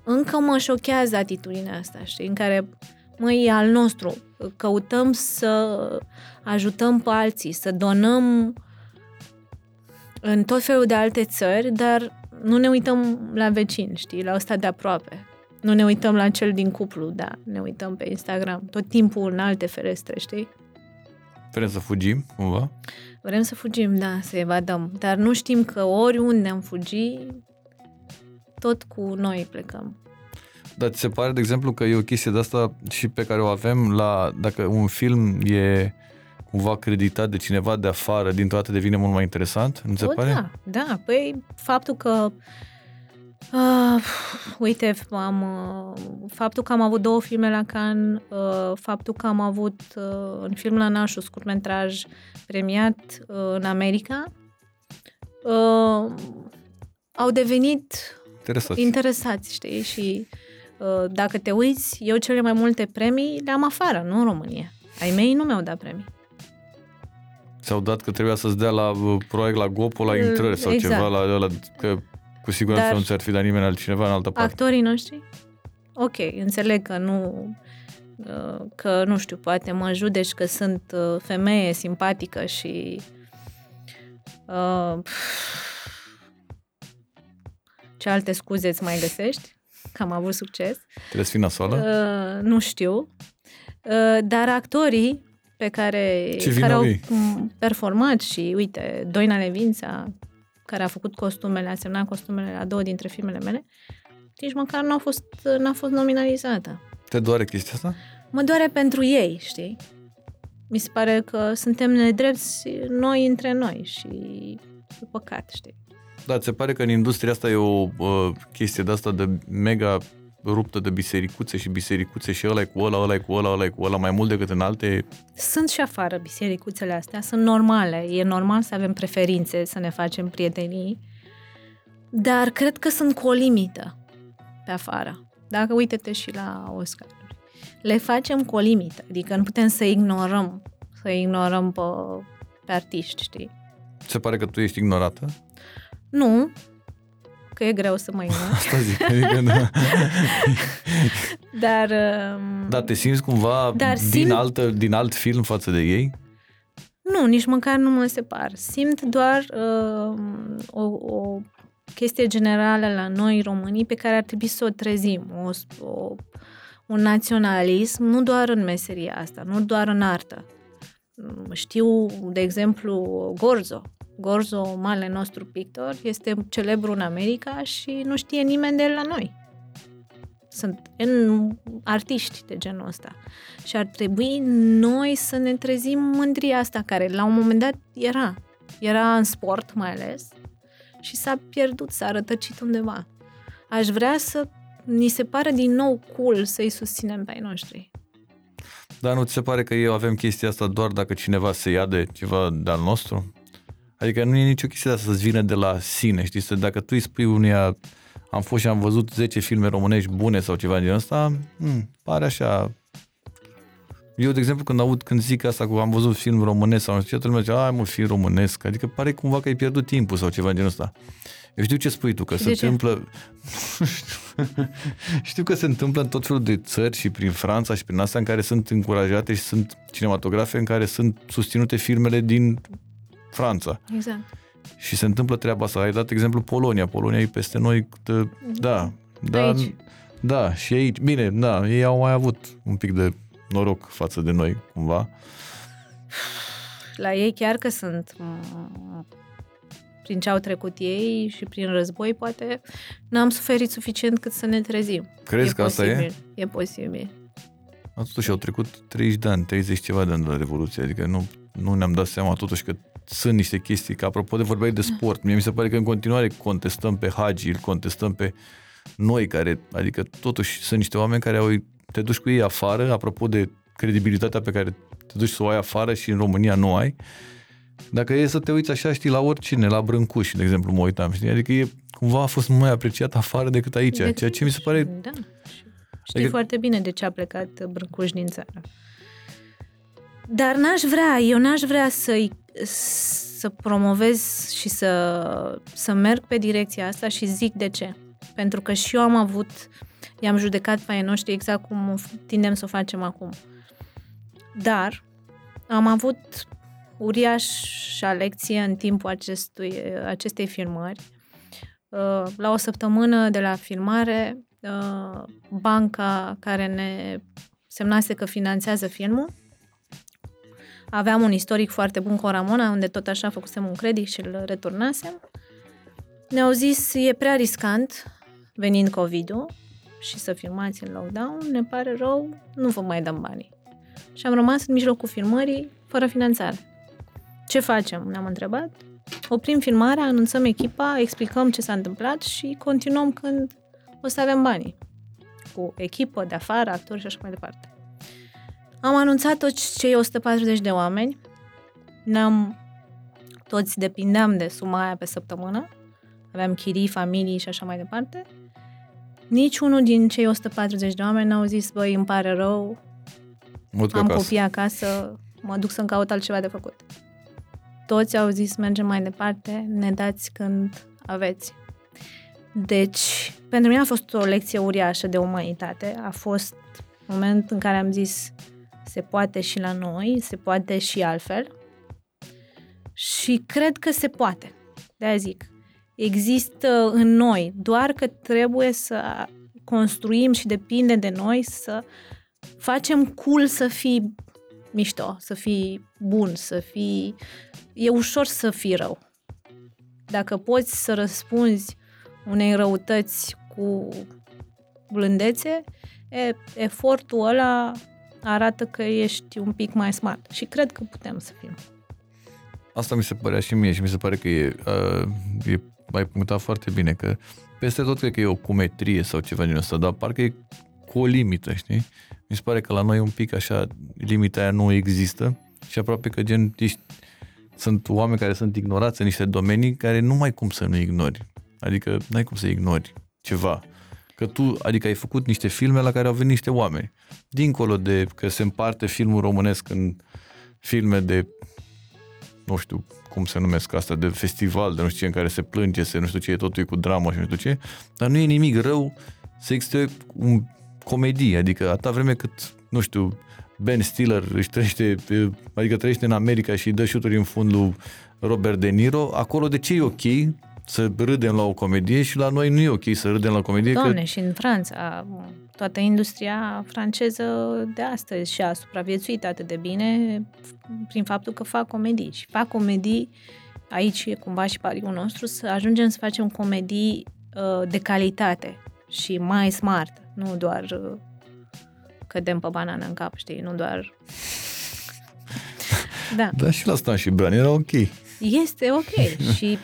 Încă mă șochează atitudinea asta, știi? În care, măi, e al nostru. Căutăm să ajutăm pe alții, să donăm în tot felul de alte țări, dar nu ne uităm la vecini, știi, la ăsta de aproape. Nu ne uităm la cel din cuplu, da, ne uităm pe Instagram, tot timpul în alte ferestre, știi? Vrem să fugim, cumva? Vrem să fugim, da, să evadăm, dar nu știm că oriunde am fugi, tot cu noi plecăm. Dar ți se pare, de exemplu, că e o chestie de asta și pe care o avem la, dacă un film e cumva creditat de cineva de afară, dintr-o dată devine mult mai interesant, nu ți se o, pare? Da, da, păi faptul că Uh, uite, am, uh, faptul că am avut două filme la Cannes, uh, faptul că am avut uh, un film la Nașu, scurtmetraj premiat uh, în America, uh, au devenit Interesați. interesați, știi? Și uh, dacă te uiți, eu cele mai multe premii le am afară, nu în România. Ai mei nu mi-au dat premii. Ți-au dat că trebuia să-ți dea la uh, proiect la Gopo, la intrări sau Exact. ceva, la ăla, că cu siguranță Dar- nu ți-ar fi dat nimeni altcineva în altă parte. Actorii noștri? Ok, înțeleg că nu uh, că, nu știu, poate mă judeci că sunt uh, femeie simpatică și uh, ce alte scuze îți mai găsești? Că am avut succes. Trebuie să fii nasoală? Uh, nu știu. Uh, dar actorii pe care, Ce vin care au au ei? m, performat și, uite, Doina Levința, care a făcut costumele, a semnat costumele la două dintre filmele mele, nici măcar n-a fost, n-a fost nominalizată. Te doare chestia asta? Mă doare pentru ei, știi? Mi se pare că suntem nedrepți noi între noi și e păcat, știi? Da, ți se pare că în industria asta e o uh, chestie de asta de mega ruptă de bisericuțe și bisericuțe și ăla e cu ăla, ăla e cu ăla, ăla e cu ăla, mai mult decât în alte... Sunt și afară bisericuțele astea, sunt normale. E normal să avem preferințe, să ne facem prietenii, dar cred că sunt cu o limită pe afară. Dacă uite-te și la Oscar. Le facem cu o limită, adică nu putem să ignorăm, să ignorăm pe, pe artiști, știi? Ți se pare că tu ești ignorată? Nu, că e greu să mă ignor, Asta zic, adică da. dar... um, da, te simți cumva Dar din, simt- altă, din alt film față de ei? Nu, nici măcar nu mă separ. Simt doar uh, o, o chestie generală la noi românii pe care ar trebui să o trezim. O, o, un naționalism, nu doar în meseria asta, nu doar în artă. Mm, Știu, de exemplu, Gorzo. Gorzo, mare nostru pictor, este celebru în America și nu știe nimeni de el la noi. Sunt în artiști de genul ăsta. Și ar trebui noi să ne trezim mândria asta, care la un moment dat era. Era în sport mai ales și s-a pierdut, s-a rătăcit undeva. Aș vrea să ni se pare din nou cool să-i susținem pe ai noștri. Dar nu ți se pare că eu avem chestia asta doar dacă cineva se ia de ceva de-al nostru? Adică nu e nicio chestie de asta să-ți vină de la sine, știi? Să, dacă tu îi spui unuia am fost și am văzut 10 filme românești bune sau ceva din ăsta, hmm, pare așa... Eu, de exemplu, când aud, când zic asta cu am văzut film românesc sau nu știu ce, toată lumea zice, ai mă, film românesc, adică pare cumva că ai pierdut timpul sau ceva din ăsta. Eu știu ce spui tu, că Și se de ce? întâmplă... știu că se întâmplă în tot felul de țări și prin Franța și prin astea în care sunt încurajate și sunt cinematografe în care sunt susținute filmele din Franța. Exact. Și se întâmplă treaba asta. Ai dat exemplu Polonia. Polonia e peste noi, de, da. Da, Aici. da, și aici. Bine, da, ei au mai avut un pic de noroc față de noi, cumva. La ei chiar că sunt m, prin ce au trecut ei și prin război, poate n-am suferit suficient cât să ne trezim. Crezi e că asta posibil, e? E posibil. Dar Totuși au trecut 30 de ani, 30 ceva de ani de la Revoluție, adică nu, nu ne-am dat seama totuși că sunt niște chestii, că apropo de vorbeai de sport, mie mi se pare că în continuare contestăm pe Hagi, îl contestăm pe noi care, adică totuși sunt niște oameni care au, te duci cu ei afară, apropo de credibilitatea pe care te duci să o ai afară și în România nu ai. Dacă e să te uiți așa, știi, la oricine, la Brâncuși, de exemplu, mă uitam, știi? Adică e, cumva a fost mai apreciat afară decât aici, Decât ceea ce mi se pare... Da. Știi Adică- foarte bine de ce a plecat Brâncuș din țară. Dar n-aș vrea, eu n-aș vrea să să promovez și să, să merg pe direcția asta și zic de ce. Pentru că și eu am avut, i-am judecat pe ai noștri exact cum tindem să o facem acum. Dar am avut uriașa lecție în timpul acestui, acestei filmări. Uh, La o săptămână de la filmare, uh, banca care ne semnase că finanțează filmul Aveam un istoric foarte bun cu Ramona, unde tot așa făcusem un credit și îl returnasem. Ne-au zis, e prea riscant, venind COVID-ul, și să filmați în lockdown, ne pare rău, nu vă mai dăm banii. Și am rămas în mijlocul filmării, fără finanțare. Ce facem? Ne-am întrebat. Oprim filmarea, anunțăm echipa, explicăm ce s-a întâmplat și continuăm când o să avem banii. Cu echipă de afară, actori și așa mai departe. Am anunțat toți cei 140 de oameni. Ne-am... Toți depindeam de suma aia pe săptămână. Aveam chirii, familii și așa mai departe. Niciunul din cei 140 de oameni n-au zis, băi, îmi pare rău, Mut am acasă. copii acasă, mă duc să-mi caut altceva de făcut. Toți au zis, mergem mai departe, ne dați când aveți. Deci, pentru mine a fost o lecție uriașă de umanitate. A fost moment în care am zis, se poate și la noi, se poate și altfel. Și cred că se poate. de zic. Există în noi, doar că trebuie să construim și depinde de noi să facem cool să fii mișto, să fii bun, să fii... E ușor să fii rău. Dacă poți să răspunzi unei răutăți cu blândețe, e, efortul ăla arată că ești un pic mai smart. Și cred că putem să fim. Asta mi se părea și mie și mi se pare că e, uh, e mai punctat foarte bine, că peste tot cred că e o cumetrie sau ceva din ăsta, dar parcă e cu o limită, știi? Mi se pare că la noi un pic așa, limita aia nu există și aproape că gen, ești, sunt oameni care sunt ignorați în niște domenii care nu mai cum să nu ignori. Adică n-ai cum să ignori ceva. Că tu, adică ai făcut niște filme la care au venit niște oameni. Dincolo de că se împarte filmul românesc în filme de nu știu cum se numesc asta, de festival, de nu știu ce, în care se plânge, se nu știu ce, totul e cu dramă și nu știu ce, dar nu e nimic rău să existe un comedie, adică atâta vreme cât, nu știu, Ben Stiller își trăiește, adică trăiește în America și dă șuturi în fund lui Robert De Niro, acolo de ce e ok să râdem la o comedie și la noi nu e ok să râdem la comedie? Doamne, că... și în Franța, toată industria franceză de astăzi și-a supraviețuit atât de bine prin faptul că fac comedii. Și fac comedii, aici e cumva și pariul nostru, să ajungem să facem comedii uh, de calitate și mai smart, nu doar uh, cădem pe banană în cap, știi, nu doar... Da. Da, și la Stan și Bran era ok. Este ok și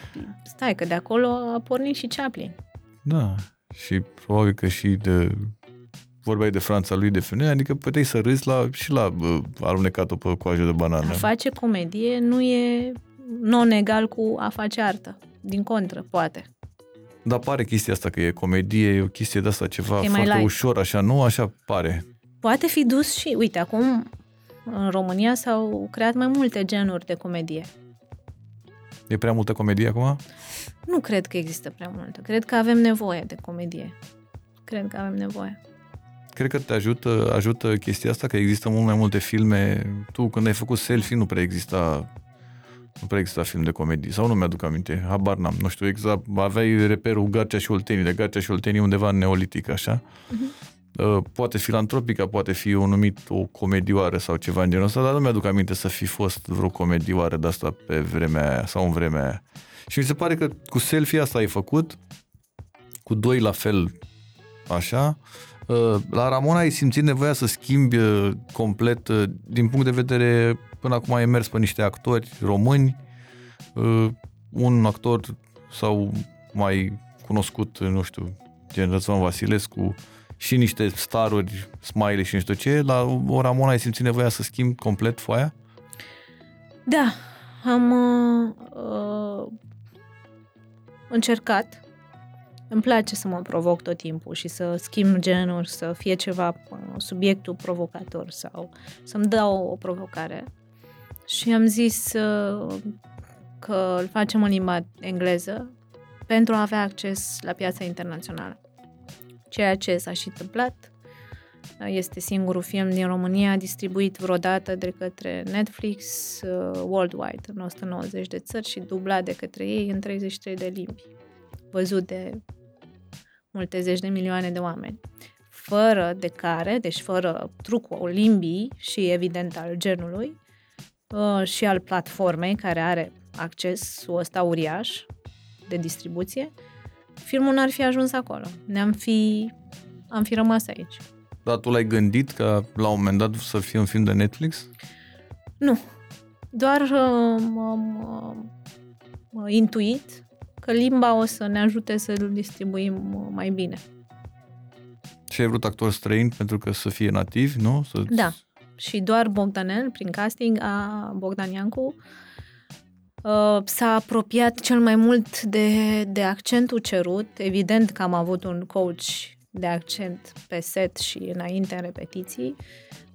stai că de acolo a pornit și Chaplin. Da, și probabil că și de vorbeai de Franța lui de femeie, adică puteai să râzi la, și la uh, alunecat-o pe coajă de banană. A face comedie nu e non-egal cu a face artă. Din contră, poate. Dar pare chestia asta că e comedie, e o chestie de asta ceva E mai foarte light. ușor, așa, nu? Așa pare. Poate fi dus și, uite, acum în România s-au creat mai multe genuri de comedie. E prea multă comedie acum? Nu cred că există prea multă. Cred că avem nevoie de comedie. Cred că avem nevoie. Cred că te ajută, ajută chestia asta, că există mult mai multe filme. Tu, când ai făcut selfie, nu prea exista nu prea exista film de comedie, sau nu mi-aduc aminte, habar n-am, nu știu exact, aveai reperul Garcea și Oltenii, de Garcea și Oltenii undeva în neolitic, așa. Uh-huh. Poate filantropica, poate fi o numit o comedioară sau ceva în genul ăsta, dar nu mi-aduc aminte să fi fost vreo comedioară de asta pe vremea aia sau în vremea aia. Și mi se pare că cu selfie asta ai făcut, cu doi la fel așa, Uh, la Ramona ai simțit nevoia să schimbi uh, complet, uh, din punct de vedere, până acum ai mers pe niște actori români, uh, un actor sau mai cunoscut, nu știu, gen Răzvan Vasilescu, și niște staruri, smiley și nu știu ce, la o Ramona ai simțit nevoia să schimbi complet foaia? Da, am uh, uh, încercat. Îmi place să mă provoc tot timpul și să schimb genuri, să fie ceva uh, subiectul provocator sau să-mi dau o, o provocare. Și am zis uh, că îl facem în limba engleză pentru a avea acces la piața internațională. Ceea ce s-a și întâmplat. Este singurul film din România distribuit vreodată de către Netflix uh, worldwide, în 190 de țări și dublat de către ei în 33 de limbi. Văzut de multe zeci de milioane de oameni. Fără de care, deci fără trucul limbii și evident al genului uh, și al platformei care are accesul ăsta uriaș de distribuție, filmul n-ar fi ajuns acolo. Ne-am fi, am fi rămas aici. Dar tu l-ai gândit ca la un moment dat să fie un film de Netflix? Nu. Doar uh, am uh, intuit că limba o să ne ajute să-l distribuim uh, mai bine. Și ai vrut actor străin pentru că să fie nativ, nu? Să... Da. Și doar Bogdanel, prin casting, a Bogdan Iancu, uh, s-a apropiat cel mai mult de, de accentul cerut. Evident că am avut un coach de accent pe set și înainte în repetiții.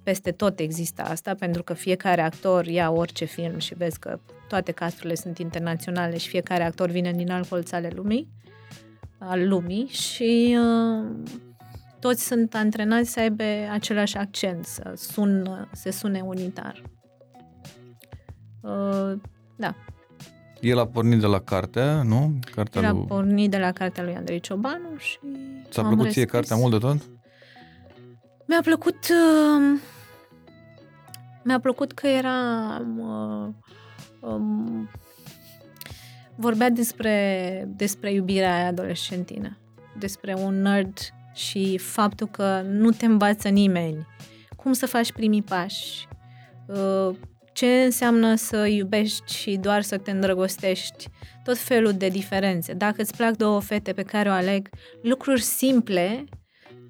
Peste tot există asta, pentru că fiecare actor ia orice film și vezi că toate casturile sunt internaționale și fiecare actor vine din alt colț ale lumii, al lumii și uh, toți sunt antrenați să aibă același accent, să sun, se sune unitar. Uh, da. El a pornit de la cartea, nu? Cartea El a lui... pornit de la cartea lui Andrei Ciobanu și Ți-a am plăcut ție rescris. cartea mult de tot? Mi-a plăcut uh, mi-a plăcut că era uh, um, vorbea despre, despre iubirea aia adolescentină, despre un nerd și faptul că nu te învață nimeni cum să faci primii pași, uh, ce înseamnă să iubești și doar să te îndrăgostești, tot felul de diferențe. Dacă îți plac două fete pe care o aleg, lucruri simple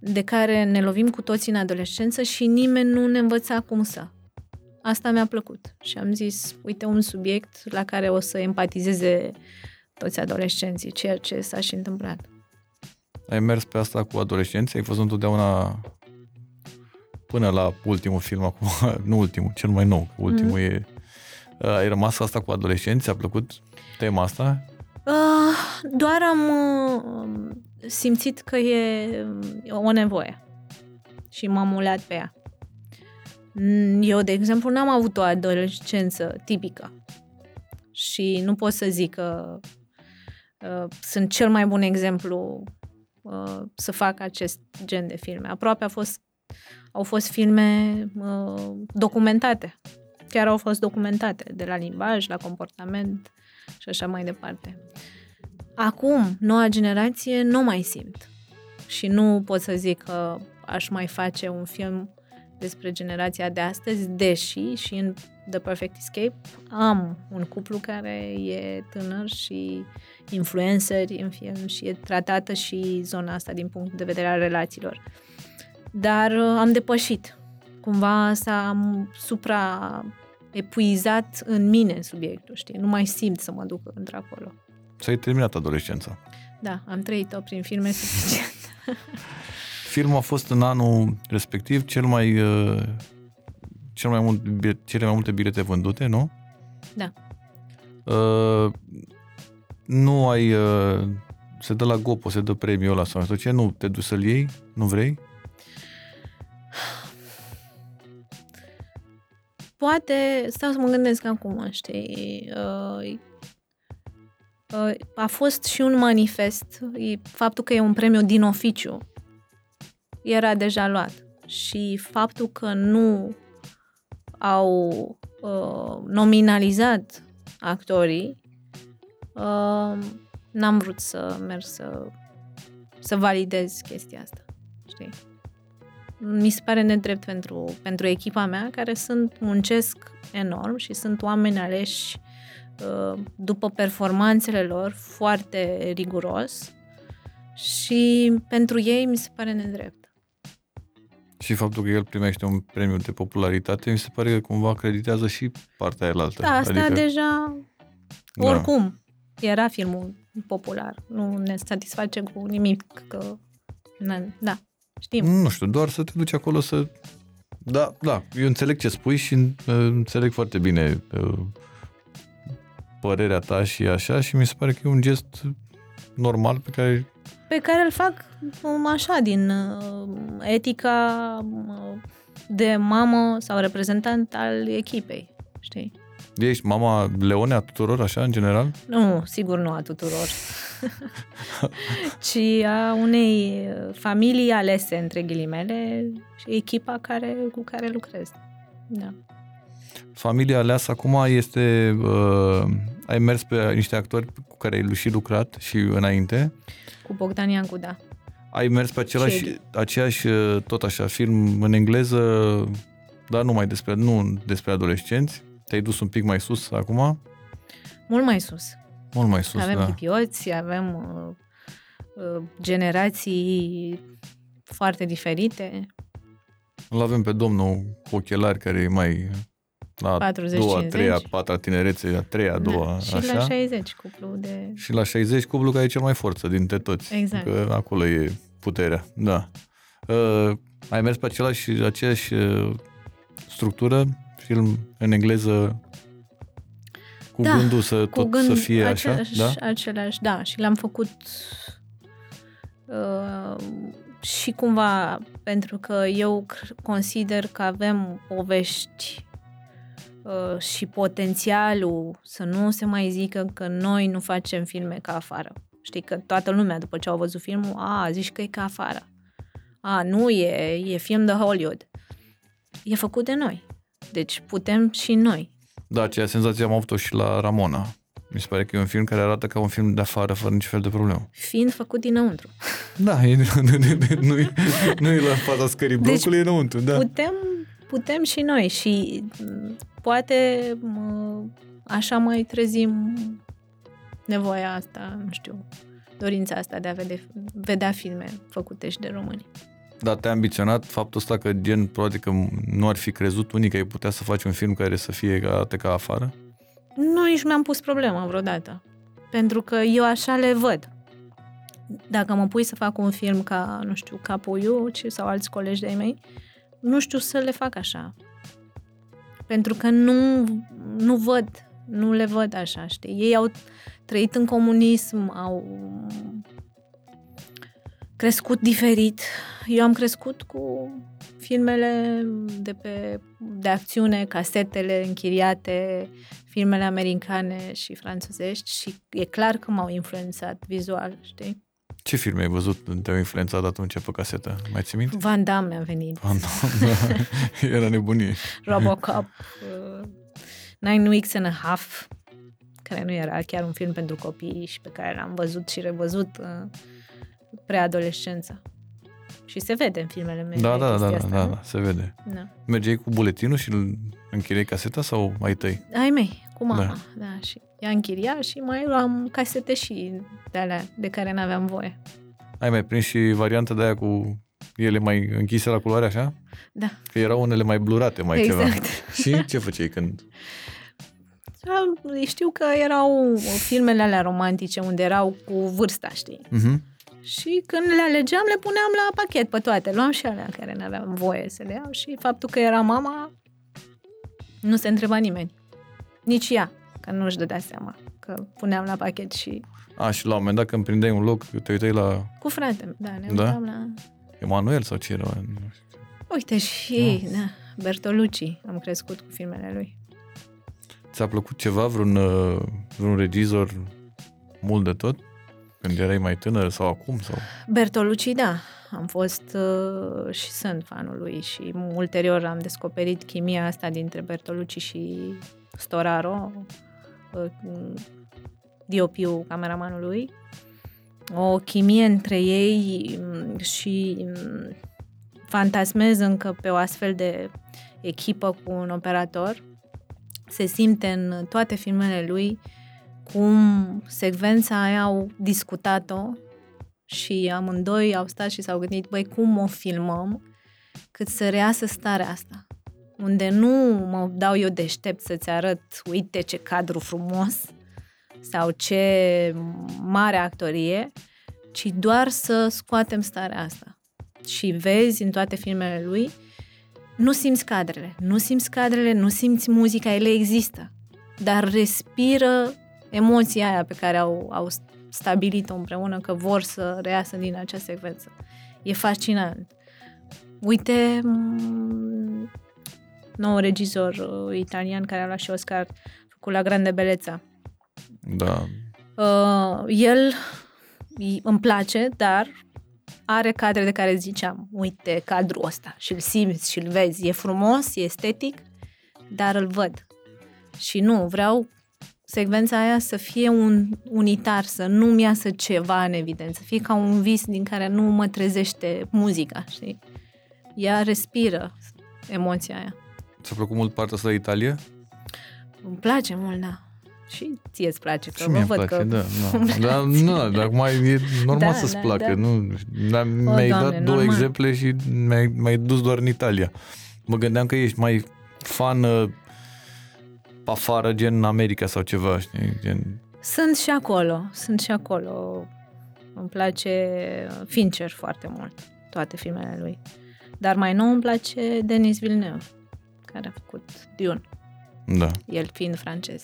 de care ne lovim cu toții în adolescență și nimeni nu ne învăța cum să. Asta mi-a plăcut și am zis, uite un subiect la care o să empatizeze toți adolescenții, ceea ce s-a și întâmplat. Ai mers pe asta cu adolescenții? Ai fost întotdeauna până la ultimul film acum, nu ultimul, cel mai nou, ultimul mm. e... Ai rămas asta cu adolescenți? Ți-a plăcut tema asta? Uh, doar am uh, simțit că e uh, o nevoie și m-am mulat pe ea. Mm, Eu, de exemplu, n-am avut o adolescență tipică și nu pot să zic că uh, sunt cel mai bun exemplu uh, să fac acest gen de filme. Aproape a fost, au fost filme uh, documentate. Chiar au fost documentate, de la limbaj, la comportament și așa mai departe. Acum, noua generație nu mai simt. Și nu pot să zic că aș mai face un film despre generația de astăzi, deși și în The Perfect Escape am un cuplu care e tânăr și influenceri în film și e tratată și zona asta din punct de vedere al relațiilor. Dar uh, am depășit. Cumva s-a supra epuizat în mine subiectul, știi? Nu mai simt să mă duc într-acolo. Ți-ai terminat adolescența. Da, am trăit-o prin filme suficient. Filmul a fost în anul respectiv cel mai, uh, cel mai mult, bi- cele mai multe bilete vândute, nu? Da. Uh, nu ai... Uh, se dă la Gopo, se dă premiul ăla sau nu știu ce, nu te duci să-l iei? Nu vrei? Poate, stau să mă gândesc acum, știi, uh, uh, a fost și un manifest, e faptul că e un premiu din oficiu, era deja luat. Și faptul că nu au uh, nominalizat actorii, uh, n-am vrut să merg să, să validez chestia asta, știi? Mi se pare nedrept pentru, pentru echipa mea, care sunt, muncesc enorm și sunt oameni aleși uh, după performanțele lor foarte riguros și pentru ei mi se pare nedrept. Și faptul că el primește un premiu de popularitate, mi se pare că cumva acreditează și partea aia altă. Da, asta adică, deja, Da. oricum, era filmul popular. Nu ne satisface cu nimic că... na- Da, știm. Nu știu, doar să te duci acolo să... Da, da, eu înțeleg ce spui și uh, înțeleg foarte bine uh, părerea ta și așa și mi se pare că e un gest normal pe care pe care îl fac um, așa, din uh, etica uh, de mamă sau reprezentant al echipei, știi? Ești mama Leone a tuturor, așa, în general? Nu, sigur nu a tuturor, ci a unei familii alese, între ghilimele, și echipa care, cu care lucrez. Da. Familia aleasă acum este... Uh, ai mers pe niște actori cu care ai și lucrat și înainte. Cu Bogdan Iancu, da. Ai mers pe același, Și- aceeași, uh, tot așa, film în engleză, dar nu mai despre, nu despre adolescenți. Te-ai dus un pic mai sus acum? Mult mai sus. Mult mai sus, avem da. hipioți, avem uh, uh, generații foarte diferite, Îl avem pe domnul cu ochelari care e mai la 40, doua, 50. treia, patra tinerețe, a treia, a doua, da. Și așa. la 60 cuplu de... Și la 60 cublu care e cel mai forță dintre toți. Exact. Că acolo e puterea, da. Uh, ai mers pe același, aceeași uh, structură, film în engleză, cu Da, gândul să cu tot gând să fie același, așa, da? Același, da. Și l-am făcut uh, și cumva pentru că eu cr- consider că avem povești uh, și potențialul să nu se mai zică că noi nu facem filme ca afară. Știi că toată lumea după ce au văzut filmul, a, zici că e ca afară. A, nu e, e film de Hollywood. E făcut de noi. Deci putem și noi. Da, aceea senzație am avut-o și la Ramona. Mi se pare că e un film care arată ca un film de afară, fără niciun fel de problemă. Fiind făcut dinăuntru. Da, e, nu, e, nu e la fața scării blocului, e înăuntru, da. putem, putem și noi și m, poate mă, așa mai trezim nevoia asta, nu știu, dorința asta de a vede, vedea filme făcute și de români. Dar te-a ambiționat faptul ăsta că gen, probabil că nu ar fi crezut unii că ai putea să faci un film care să fie ca, arate ca afară? Nu, nici nu mi-am pus problema vreodată. Pentru că eu așa le văd. Dacă mă pui să fac un film ca, nu știu, ca Puiuci sau alți colegi de-ai mei, nu știu să le fac așa. Pentru că nu, nu văd, nu le văd așa, știi? Ei au trăit în comunism, au crescut diferit. Eu am crescut cu filmele de, pe, de acțiune, casetele închiriate, filmele americane și franțuzești și e clar că m-au influențat vizual, știi? Ce filme ai văzut, te-au influențat atunci pe casetă? Mai ții minte? Van Damme mi-a venit, Ah, nu, da. Era nebunie. Robocop, uh, Nine Weeks and a Half, care nu era chiar un film pentru copii și pe care l-am văzut și revăzut uh, preadolescența. Și se vede în filmele mele. Da, da, da, chestia da, asta, da, nu? da, se vede. da. Mergeai cu buletinul și îl închiriai caseta sau ai tăi? Ai mei, cu mama, Da. da. da și ea închiria și mai luam casete și de alea de care n-aveam voie. Ai mai prins și varianta de aia cu ele mai închise la culoare așa? Da, Că erau unele mai blurate, mai ceva. exact. Și ce făceai când? Da, Știu că erau filmele alea romantice unde erau cu vârsta, știi? Mhm. Și când le alegeam, le puneam la pachet pe toate. Luam și alea care n-aveam voie să le iau și faptul că era mama, nu se întreba nimeni. Nici ea, că nu își dădea seama că puneam la pachet și A, și la un moment dat când prindeai un loc, te uitai la cu frate, da, ne Da? uitam la... Emanuel sau ce era? Nu știu. Uite și, da, Bertolucci, am crescut cu filmele lui. Ți-a plăcut ceva, vreun, uh, vreun regizor mult de tot? Când erai mai tânăr sau acum? Sau... Bertolucci, da, am fost uh, și sunt fanul lui și ulterior am descoperit chimia asta dintre Bertolucci și Storaro, uh, diopiu cameramanului. O chimie între ei mm, și mm, fantasmez încă pe o astfel de echipă cu un operator. se simte în toate filmele lui cum secvența aia au discutat-o și amândoi au stat și s-au gândit, băi, cum o filmăm cât să reasă starea asta. Unde nu mă dau eu deștept să-ți arăt, uite ce cadru frumos sau ce mare actorie, ci doar să scoatem starea asta. Și vezi în toate filmele lui, nu simți cadrele, nu simți cadrele, nu simți muzica, ele există, dar respiră emoția aia pe care au, au stabilit-o împreună că vor să reiasă din acea secvență. E fascinant. Uite, nou regizor uh, italian care a luat și Oscar, făcut la Grande Beleța. Da. Uh, el îmi place, dar are cadre de care ziceam, uite cadrul ăsta și îl simți și îl vezi, e frumos, e estetic, dar îl văd. Și nu, vreau secvența aia să fie un unitar, să nu-mi iasă ceva în evidență, să fie ca un vis din care nu mă trezește muzica, știi? Ea respiră emoția aia. Ți-a plăcut mult partea asta de Italia? Îmi place mult, da. Și ție îți place, că Și mă mie văd place, că... da. da. Dar nu, dar acum e normal Da, să-ți da, placă. da. Nu, dar mi-ai Doamne, dat două normal. exemple și mi-ai, mi-ai dus doar în Italia. Mă gândeam că ești mai fan uh, pe afară, gen în America sau ceva, știi? Gen... Sunt și acolo, sunt și acolo. Îmi place Fincher foarte mult, toate filmele lui. Dar mai nou îmi place Denis Villeneuve, care a făcut Dune, Da. el fiind francez.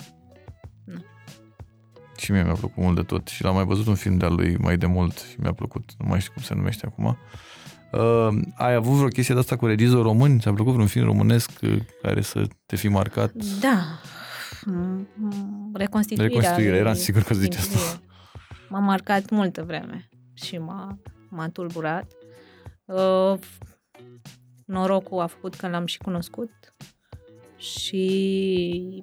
Și mie mi-a plăcut mult de tot. Și l-am mai văzut un film de-al lui mai de mult și mi-a plăcut. Nu mai știu cum se numește acum. Uh, ai avut vreo chestie de asta cu regizor român? Ți-a plăcut vreun film românesc uh, care să te fi marcat? Da, Mm, mm, reconstituirea. Reconstituirea, lui eram sigur că zici asta. Timpurie. M-a marcat multă vreme și m-a, m-a tulburat. Uh, norocul a făcut că l-am și cunoscut și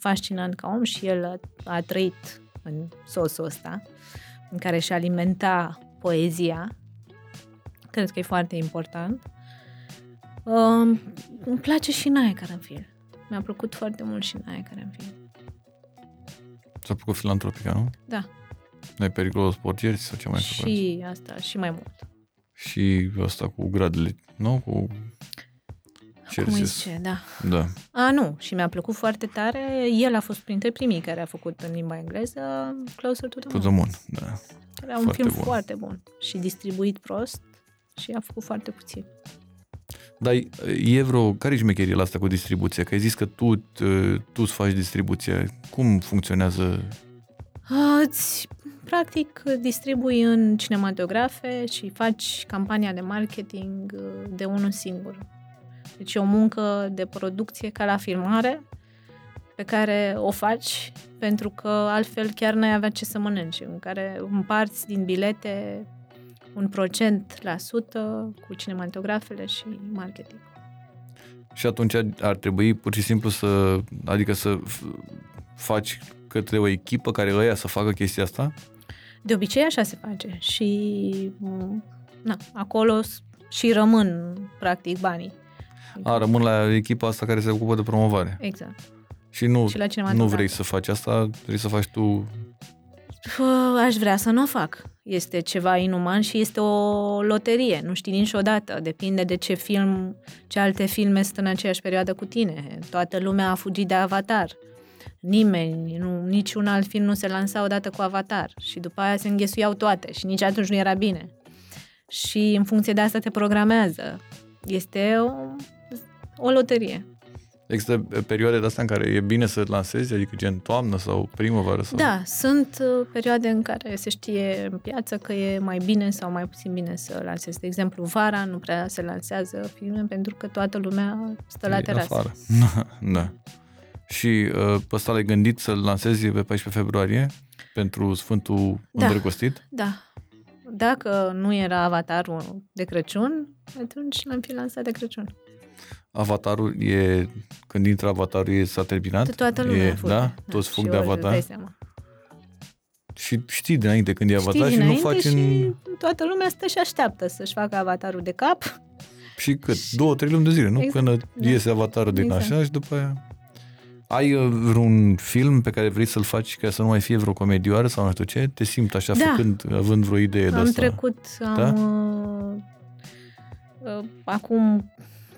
fascinant ca om și el a, a trăit în sosul ăsta în care și alimenta poezia. Cred că e foarte important. Uh, îmi place și Nae Caranfil. Mi-a plăcut foarte mult și Nae Caranfil. Ți-a plăcut filantropica, nu? Da. Ai periculos portieri sau ce mai făcut? Și asta, și mai mult. Și asta cu gradele, nu? Cu... Ce Cum îi zis? zice, da. Da. A, nu, și mi-a plăcut foarte tare. El a fost printre primii care a făcut în limba engleză Closer to the Cu Moon. Moon, da. Era un foarte film bun. foarte bun și distribuit prost și a făcut foarte puțin. Dar e vreo... Care e șmecheria la asta cu distribuția? Că ai zis că tu, t- tu îți faci distribuția. Cum funcționează? A, Îți, practic, distribui în cinematografe și faci campania de marketing uh, de unul singur. Deci e o muncă de producție ca la filmare pe care o faci pentru că altfel chiar n-ai avea ce să mănânci, în care împarți din bilete un procent la sută cu cinematografele și marketing. Și atunci ar trebui pur și simplu să... Adică să f- faci către o echipă care ăia să facă chestia asta? De obicei așa se face și m, na, acolo s- și rămân practic banii. A, rămân la echipa asta care se ocupă de promovare. Exact. Și nu, Și la nu cinematografe. vrei să faci asta, vrei să faci tu... Pă, Aș vrea să nu o fac. Este ceva inuman și este o loterie. Nu știi niciodată. Depinde de ce film, ce alte filme sunt în aceeași perioadă cu tine. Toată lumea a fugit de Avatar. Nimeni, nu, niciun alt film nu se lansa odată cu Avatar. Și după aia se înghesuiau toate și nici atunci nu era bine. Și în funcție de asta te programează. Este o, o loterie. Există perioade de astea în care e bine să lansezi, adică gen toamnă sau primăvară? Sau... Da, sunt uh, perioade în care se știe în piață că e mai bine sau mai puțin bine să lansezi. De exemplu, vara nu prea se lansează filme pentru că toată lumea stă la E terasă. Afară. da. Și uh, pe ăsta l-ai gândit să-l lansezi pe 14 februarie pentru Sfântul Da. Îndrăgostit? Da. Dacă nu era avatarul de Crăciun, atunci l-am fi lansat de Crăciun. Avatarul e, când intră avatarul e, s-a terminat? De toată lumea e, fuge. Da? Toți fug și de ori îți avatar? dai seama. Și știi dinainte când e avatar Știi și nu dinainte faci și în... toată lumea stă și așteaptă să-și facă avatarul de cap. Și cât? Două, trei luni de zile, nu? Exact, Până da. iese avatarul din Exact. așa și după aia... Ai uh, vreun film pe care vrei să-l faci ca să nu mai fie vreo comedioară sau nu știu ce? Te simți așa Da. făcând, având vreo idee de Am asta? trecut, am... Da? Uh, uh, acum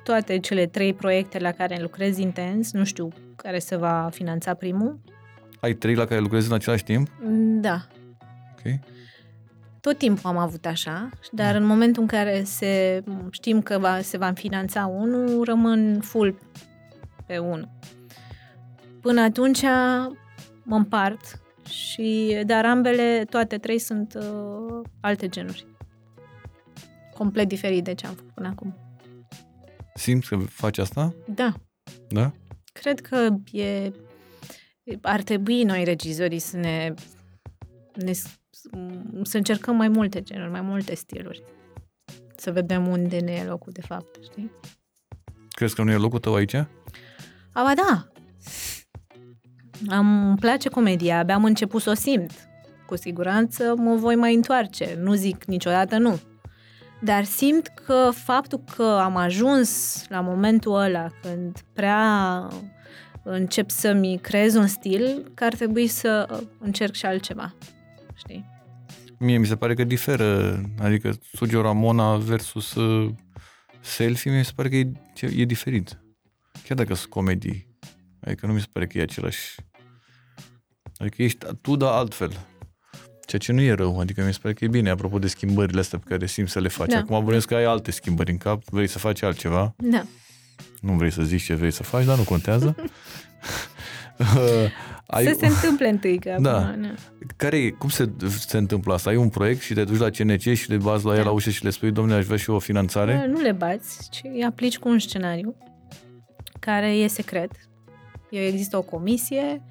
toate cele trei proiecte la care lucrez intens, nu știu care se va finanța primul. Ai trei la care lucrezi în același timp? Da, Ok. tot timpul am avut așa, dar în momentul în care se, știm că va, se va finanța unul, rămân full pe unul. Până atunci mă împart, și, dar ambele, toate trei sunt uh, alte genuri. Complet diferit de ce am făcut până acum. Simți că faci asta? Da, Da? cred că e, ar trebui noi regizorii să ne, ne să încercăm mai multe genuri, mai multe stiluri. Să vedem unde ne e locul de fapt, știi? Crezi că nu e locul tău aici? Aba da! Am, îmi place comedia, abia am început să o simt. Cu siguranță mă voi mai întoarce, nu zic niciodată nu. Dar simt că faptul că am ajuns la momentul ăla când prea încep să-mi creez un stil, că ar trebui să încerc și altceva. Știi? Mie mi se pare că diferă, adică Sugio Ramona versus uh, selfie, mi se pare că e, e diferit. Chiar dacă sunt comedii. Adică nu mi se pare că e același. Adică ești tu, dar altfel. Ceea ce nu e rău, adică mi se pare că e bine, apropo de schimbările astea pe care simți să le faci. Da. Acum bănuiesc că ai alte schimbări în cap, vrei să faci altceva, Da. nu vrei să zici ce vrei să faci, dar nu contează. Uh, ai, Să se întâmple întâi, că Da. acum, na. care e, cum se, se întâmplă asta? Ai un proiect și te duci la CNC și le bazi la el Da. la ușă și le spui, domnule, aș vrea și eu o finanțare? Nu le bați, ci îi aplici cu un scenariu care e secret. Există o comisie, uh,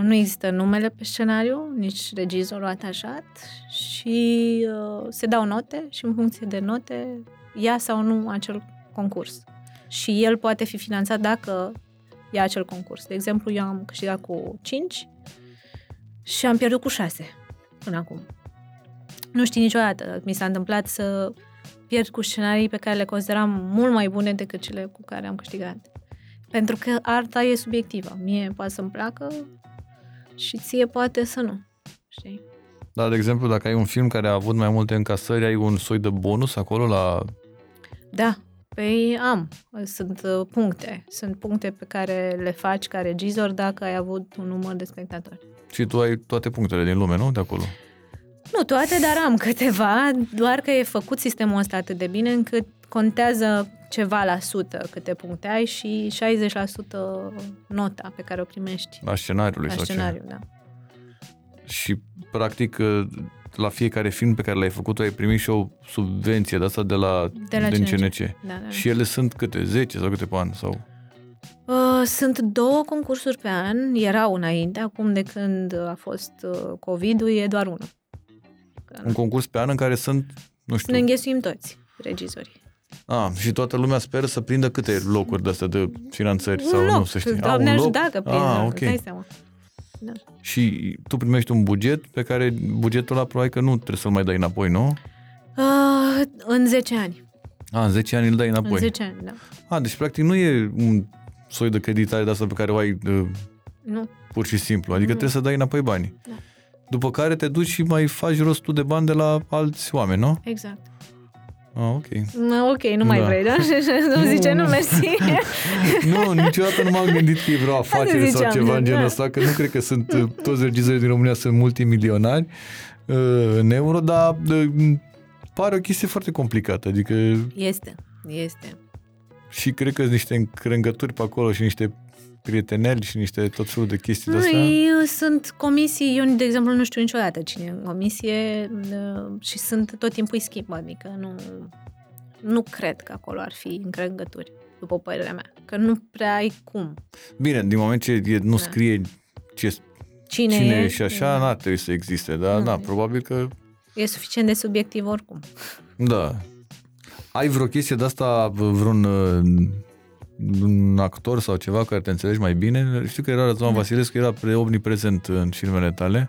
nu există numele pe scenariu, nici regizorul atașat și uh, se dau note și în funcție de note ia sau nu acel concurs. Și el poate fi finanțat dacă ia acel concurs. De exemplu, eu am câștigat cu 5 și am pierdut cu 6 până acum. Nu știi niciodată. Mi s-a întâmplat să pierd cu scenarii pe care le consideram mult mai bune decât cele cu care am câștigat. Pentru că arta e subiectivă. Mie poate să-mi placă și ție poate să nu. Știi? Dar, de exemplu, dacă ai un film care a avut mai multe încasări, ai un soi de bonus acolo la... Da, păi am. Sunt uh, puncte. Sunt puncte pe care le faci ca regizor dacă ai avut un număr de spectatori. Și tu ai toate punctele din lume, nu? De acolo. Nu toate, dar am câteva, doar că e făcut sistemul ăsta atât de bine încât contează ceva la sută câte puncte ai și 60% nota pe care o primești La scenariului la sau scenariu, da. ce. Și, practic, la fiecare film pe care l-ai făcut, tu ai primit și o subvenție de asta de la, De la din CNC. CNC. Da, da. Și ele sunt câte? 10 sau câte pe an? Sau... Uh, sunt două concursuri pe an, erau înainte, acum de când a fost uh, COVID-ul e doar unul. Că Un concurs pe an în care sunt, nu știu... Ne înghesuim toți, regizorii. A, și toată lumea speră să prindă câte locuri de astea de finanțări sau un loc, nu să știi. A, Doamne un loc? ajută dacă prinde, Ah, îți ok. dai seama. Da. Și tu primești un buget pe care bugetul ăla probabil că nu trebuie să-l mai dai înapoi, nu? Uh, în 10 ani. A, în 10 ani îl dai înapoi. În 10 ani, da. A, deci practic nu e un soi de creditare de asta pe care o ai uh, Nu. pur și simplu. Adică Nu. trebuie să dai înapoi banii. Da. După care te duci și mai faci rost tu de bani de la alți oameni, nu? Exact. Ah, ok. Na, ok, nu mai Da. vrei, da? Nu zice, nu, nu. mersi. nu, niciodată nu m-am gândit că e vreo afacere sau ziceam, ceva în genul da. ăsta, că nu cred că sunt uh, toți regizorii din România sunt multimilionari uh, în euro, dar uh, pare o chestie foarte complicată. Adică Este, este. și cred că sunt niște încrengături pe acolo și niște prieteneli și niște tot felul de chestii de Nu, astea. ei, uh, sunt comisii, eu, de exemplu, nu știu niciodată cine e în comisie uh, și sunt tot timpul îi schimb, adică nu, nu cred că acolo ar fi încrengături, după părerea mea, că nu prea ai cum. Bine, din moment ce e, nu Da. scrie ce, Cine, cine e, e și așa, n-ar trebui să existe, dar Nu. da, probabil că e suficient de subiectiv oricum. Da. Ai vreo chestie de asta, vreun uh, un actor sau ceva care te înțelegi mai bine? Știu că era Răzvan Da. Vasilescu, era pre- omniprezent în filmele tale.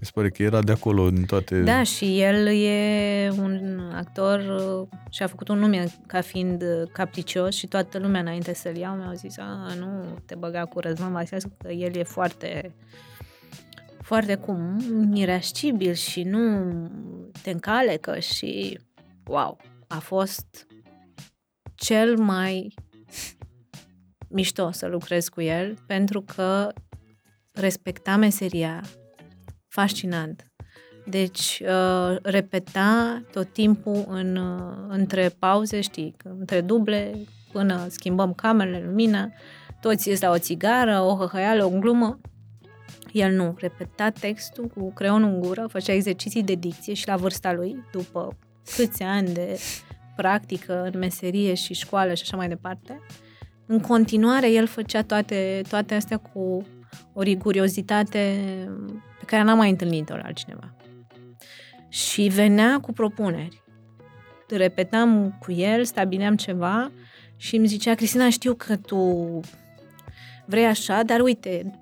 Mi se pare că era de acolo în toate... Da, și el e un actor uh, și a făcut un nume ca fiind uh, capricios și toată lumea înainte să-l iau mi-au zis, a, nu te băga cu Răzvan Vasescu, că el e foarte foarte cum irascibil și nu te încalecă și wow, a fost cel mai mișto să lucrez cu el pentru că respecta meseria fascinant. Deci, uh, repeta tot timpul în, uh, între pauze, știi, între duble, până schimbăm camerele, lumina, toți îți la o țigară, o hăhăială, o glumă. El nu, repeta textul cu creionul în gură, făcea exerciții de dicție și la vârsta lui, după câți ani de practică în meserie și școală și așa mai departe, în continuare el făcea toate, toate astea cu o riguriozitate pe care n-am mai întâlnit-o la altcineva. Și venea cu propuneri. Repetam cu el, stabileam ceva și îmi zicea, Cristina, știu că tu vrei așa, dar uite,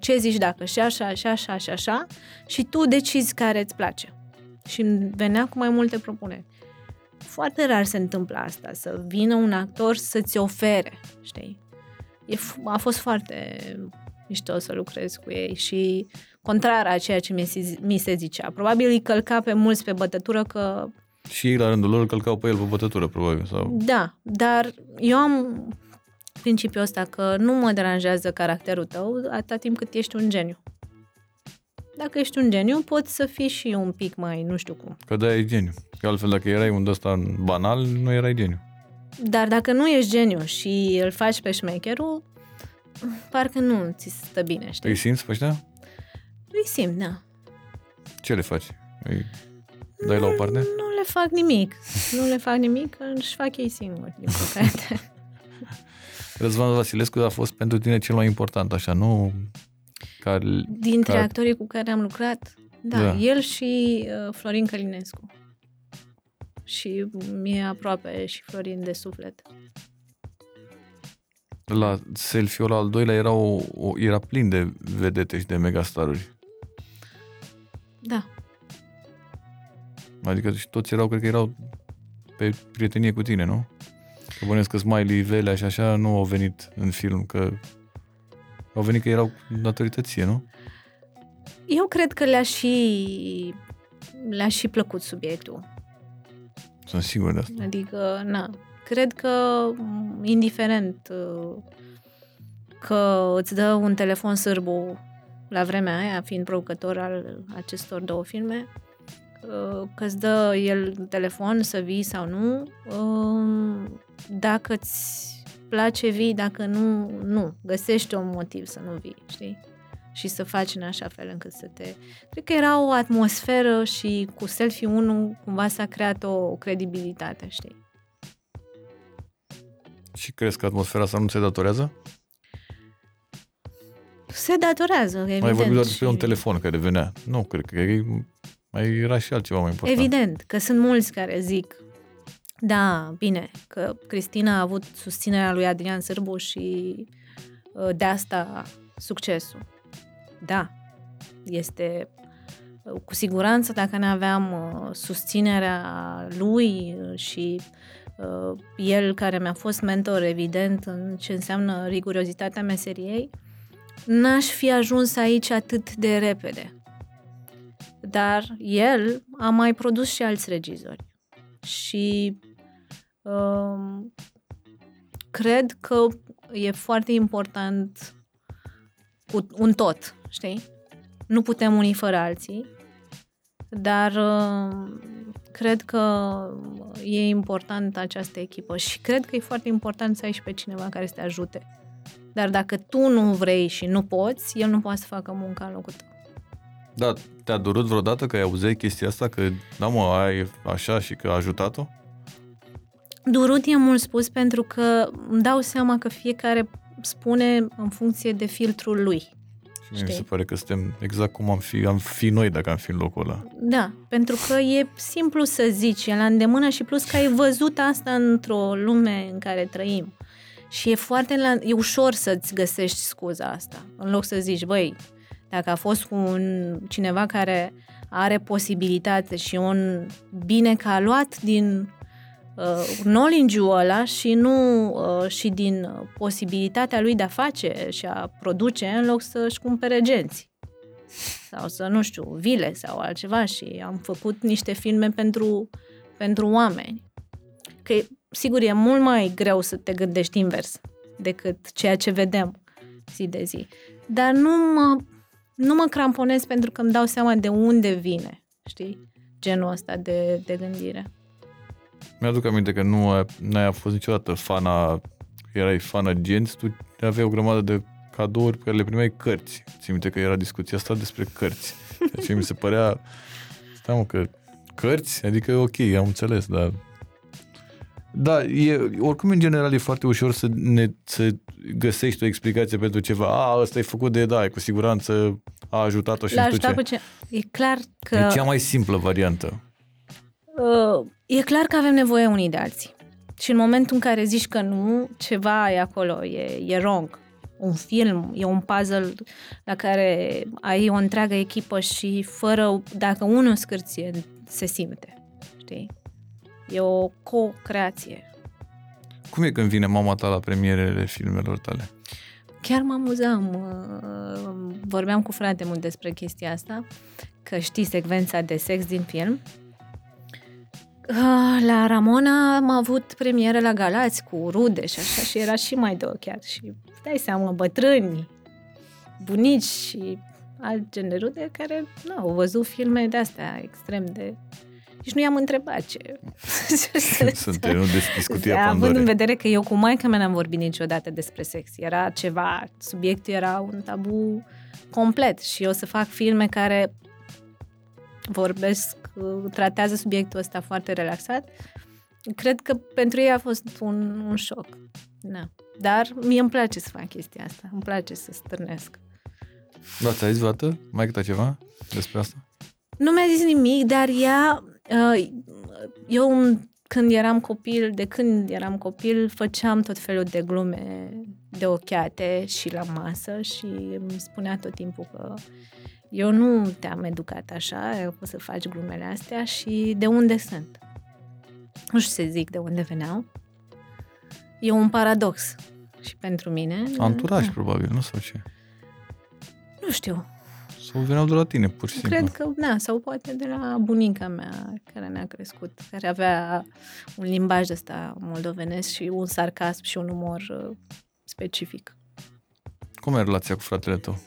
ce zici dacă și așa, și așa, și așa, și tu decizi care îți place. Și îmi venea cu mai multe propuneri. Foarte rar se întâmplă asta, să vină un actor să-ți ofere, știi? E, a fost foarte mișto să lucrez cu ei și contrar a ceea ce mi se, mi se zicea. Probabil îi călca pe mulți pe bătătură că... Și ei la rândul lor călcau pe el pe bătătură, probabil. Sau... Da, dar eu am principiul ăsta că nu mă deranjează caracterul tău atâta timp cât ești un geniu. Dacă ești un geniu, poți să fii și un pic mai, nu știu cum. Că da, e geniu. Că altfel, dacă erai un ăsta banal, nu erai geniu. Dar dacă nu ești geniu și îl faci pe șmecherul, parcă nu ți stă bine, știi? Îi simți pe ăștia? Îi simt, da. Ce le faci? Îi dai la o parte? Nu le fac nimic. Nu le fac nimic, își fac ei singuri, din păcate. Răzvan Vasilescu a fost pentru tine cel mai important, așa, nu? Ca, Dintre ca... actorii cu care am lucrat, da, da. el și uh, Florin Călinescu. Și mi-e aproape și Florin de suflet. La selfie-ul al doilea era, o, o, era plin de vedete și de megastaruri. Da. Adică și toți erau, cred că erau pe prietenie cu tine, nu? Că bănesc că Smiley, Velea și așa nu au venit în film, că au venit că erau datorităție, nu? Eu cred că le-a și, le-a și plăcut subiectul. Sunt sigur de asta. Adică, na, cred că indiferent uh, că îți dă un telefon sârbu la vremea aia, fiind producător al acestor două filme, uh, că îți dă el telefon să vii sau nu, uh, dacă îți place, vii, dacă nu, nu. Găsești un motiv să nu vii, știi? Și să faci în așa fel încât să te... Cred că era o atmosferă și cu selfie 1 cumva s-a creat o credibilitate, știi? Și crezi că atmosfera asta nu se datorează? Se datorează, evident. Mai vorbit doar despre și... un telefon care venea. Nu, cred că mai era și altceva mai important. Evident, că sunt mulți care zic da, bine, că Cristina a avut susținerea lui Adrian Sârbu și uh, de asta succesul. Da, este uh, cu siguranță dacă ne aveam uh, susținerea lui și el care mi-a fost mentor, evident, în ce înseamnă rigurozitatea meseriei, n-aș fi ajuns aici atât de repede. Dar el a mai produs și alți regizori. Și cred că e foarte important cu un tot, știi? Nu putem unii fără alții, dar cred că e important această echipă și cred că e foarte important să ai și pe cineva care să te ajute. Dar dacă tu nu vrei și nu poți, el nu poate să facă munca în locul tău. Da, te-a durut vreodată că ai auzit chestia asta, că da mă, ai așa și că a ajutat-o? Durut e mult spus pentru că îmi dau seama că fiecare spune în funcție de filtrul lui. Și mi se pare că suntem exact cum am fi, am fi noi dacă am fi în locul ăla. Da, pentru că e simplu să zici, e la îndemână și plus că ai văzut asta într-o lume în care trăim. Și e foarte la, e ușor să-ți găsești scuza asta, în loc să zici, băi, Dacă a fost cu un, cineva care are posibilitate și un bine că a luat din uh, knowledge-ul ăla și nu uh, și din posibilitatea lui de a face și a produce în loc să-și cumpere genți sau să, nu știu, vile sau altceva și am făcut niște filme pentru, pentru oameni. Că, sigur, e mult mai greu să te gândești invers decât ceea ce vedem zi de zi. Dar nu mă, nu mă cramponez pentru că îmi dau seama de unde vine, știi, genul ăsta de, de gândire. Mi-aduc aminte că nu ai, n-ai fost niciodată fana, erai fana genți, tu aveai o grămadă de cadouri pe care le primeai cărți. Țin minte că era discuția asta despre cărți. Deci mi se părea, stai mă, că cărți? Adică ok, am înțeles, dar da, e, oricum în general e foarte ușor să, ne, să găsești o explicație pentru ceva. A, ăsta e făcut de da, cu siguranță a ajutat-o și L-a nu știu ajutat ce. pe ce. E clar că... E cea mai simplă variantă. Uh, e clar că avem nevoie unii de alții. Și în momentul în care zici că nu, ceva e acolo, e, e wrong. Un film, e un puzzle la care ai o întreagă echipă și fără, dacă unul scârție, se simte. Știi? E o co-creație. Cum e când vine mama ta la premierele filmelor tale? Chiar mă amuzam, uh, vorbeam cu frate mult despre chestia asta, că știi secvența de sex din film. Uh, La Ramona am avut premieră la Galați cu rude și așa și era și mai de ochiat și dai seama, bătrâni, bunici și alt gen de rude care nu au văzut filme de astea extrem de... Nici nu i-am întrebat ce... Sunt nu deschis cutia Având în Pandorei. vedere că eu cu maica mea n-am vorbit niciodată despre sex. Era ceva, subiectul era un tabu complet și eu să fac filme care vorbesc, tratează subiectul ăsta foarte relaxat. Cred că pentru ei a fost un, un șoc. Da. Dar mie îmi place să fac chestia asta. Îmi place să stârnesc. Da, ți-a zis vreodată? Mai câte ceva despre asta? Nu mi-a zis nimic, dar ea, uh, eu când eram copil, de când eram copil, făceam tot felul de glume de ochiate și la masă și îmi spunea tot timpul că eu nu te-am educat așa, poți să faci glumele astea și de unde sunt. Nu știu să zic de unde veneau. E un paradox și pentru mine. Anturaj, Da. probabil, nu sau ce? Nu știu, Sau veneau de la tine, pur și simplu. Cred că, da, sau poate de la bunica mea care ne-a crescut, care avea un limbaj ăsta moldovenesc și un sarcasm și un umor uh, specific. Cum e relația cu fratele tău?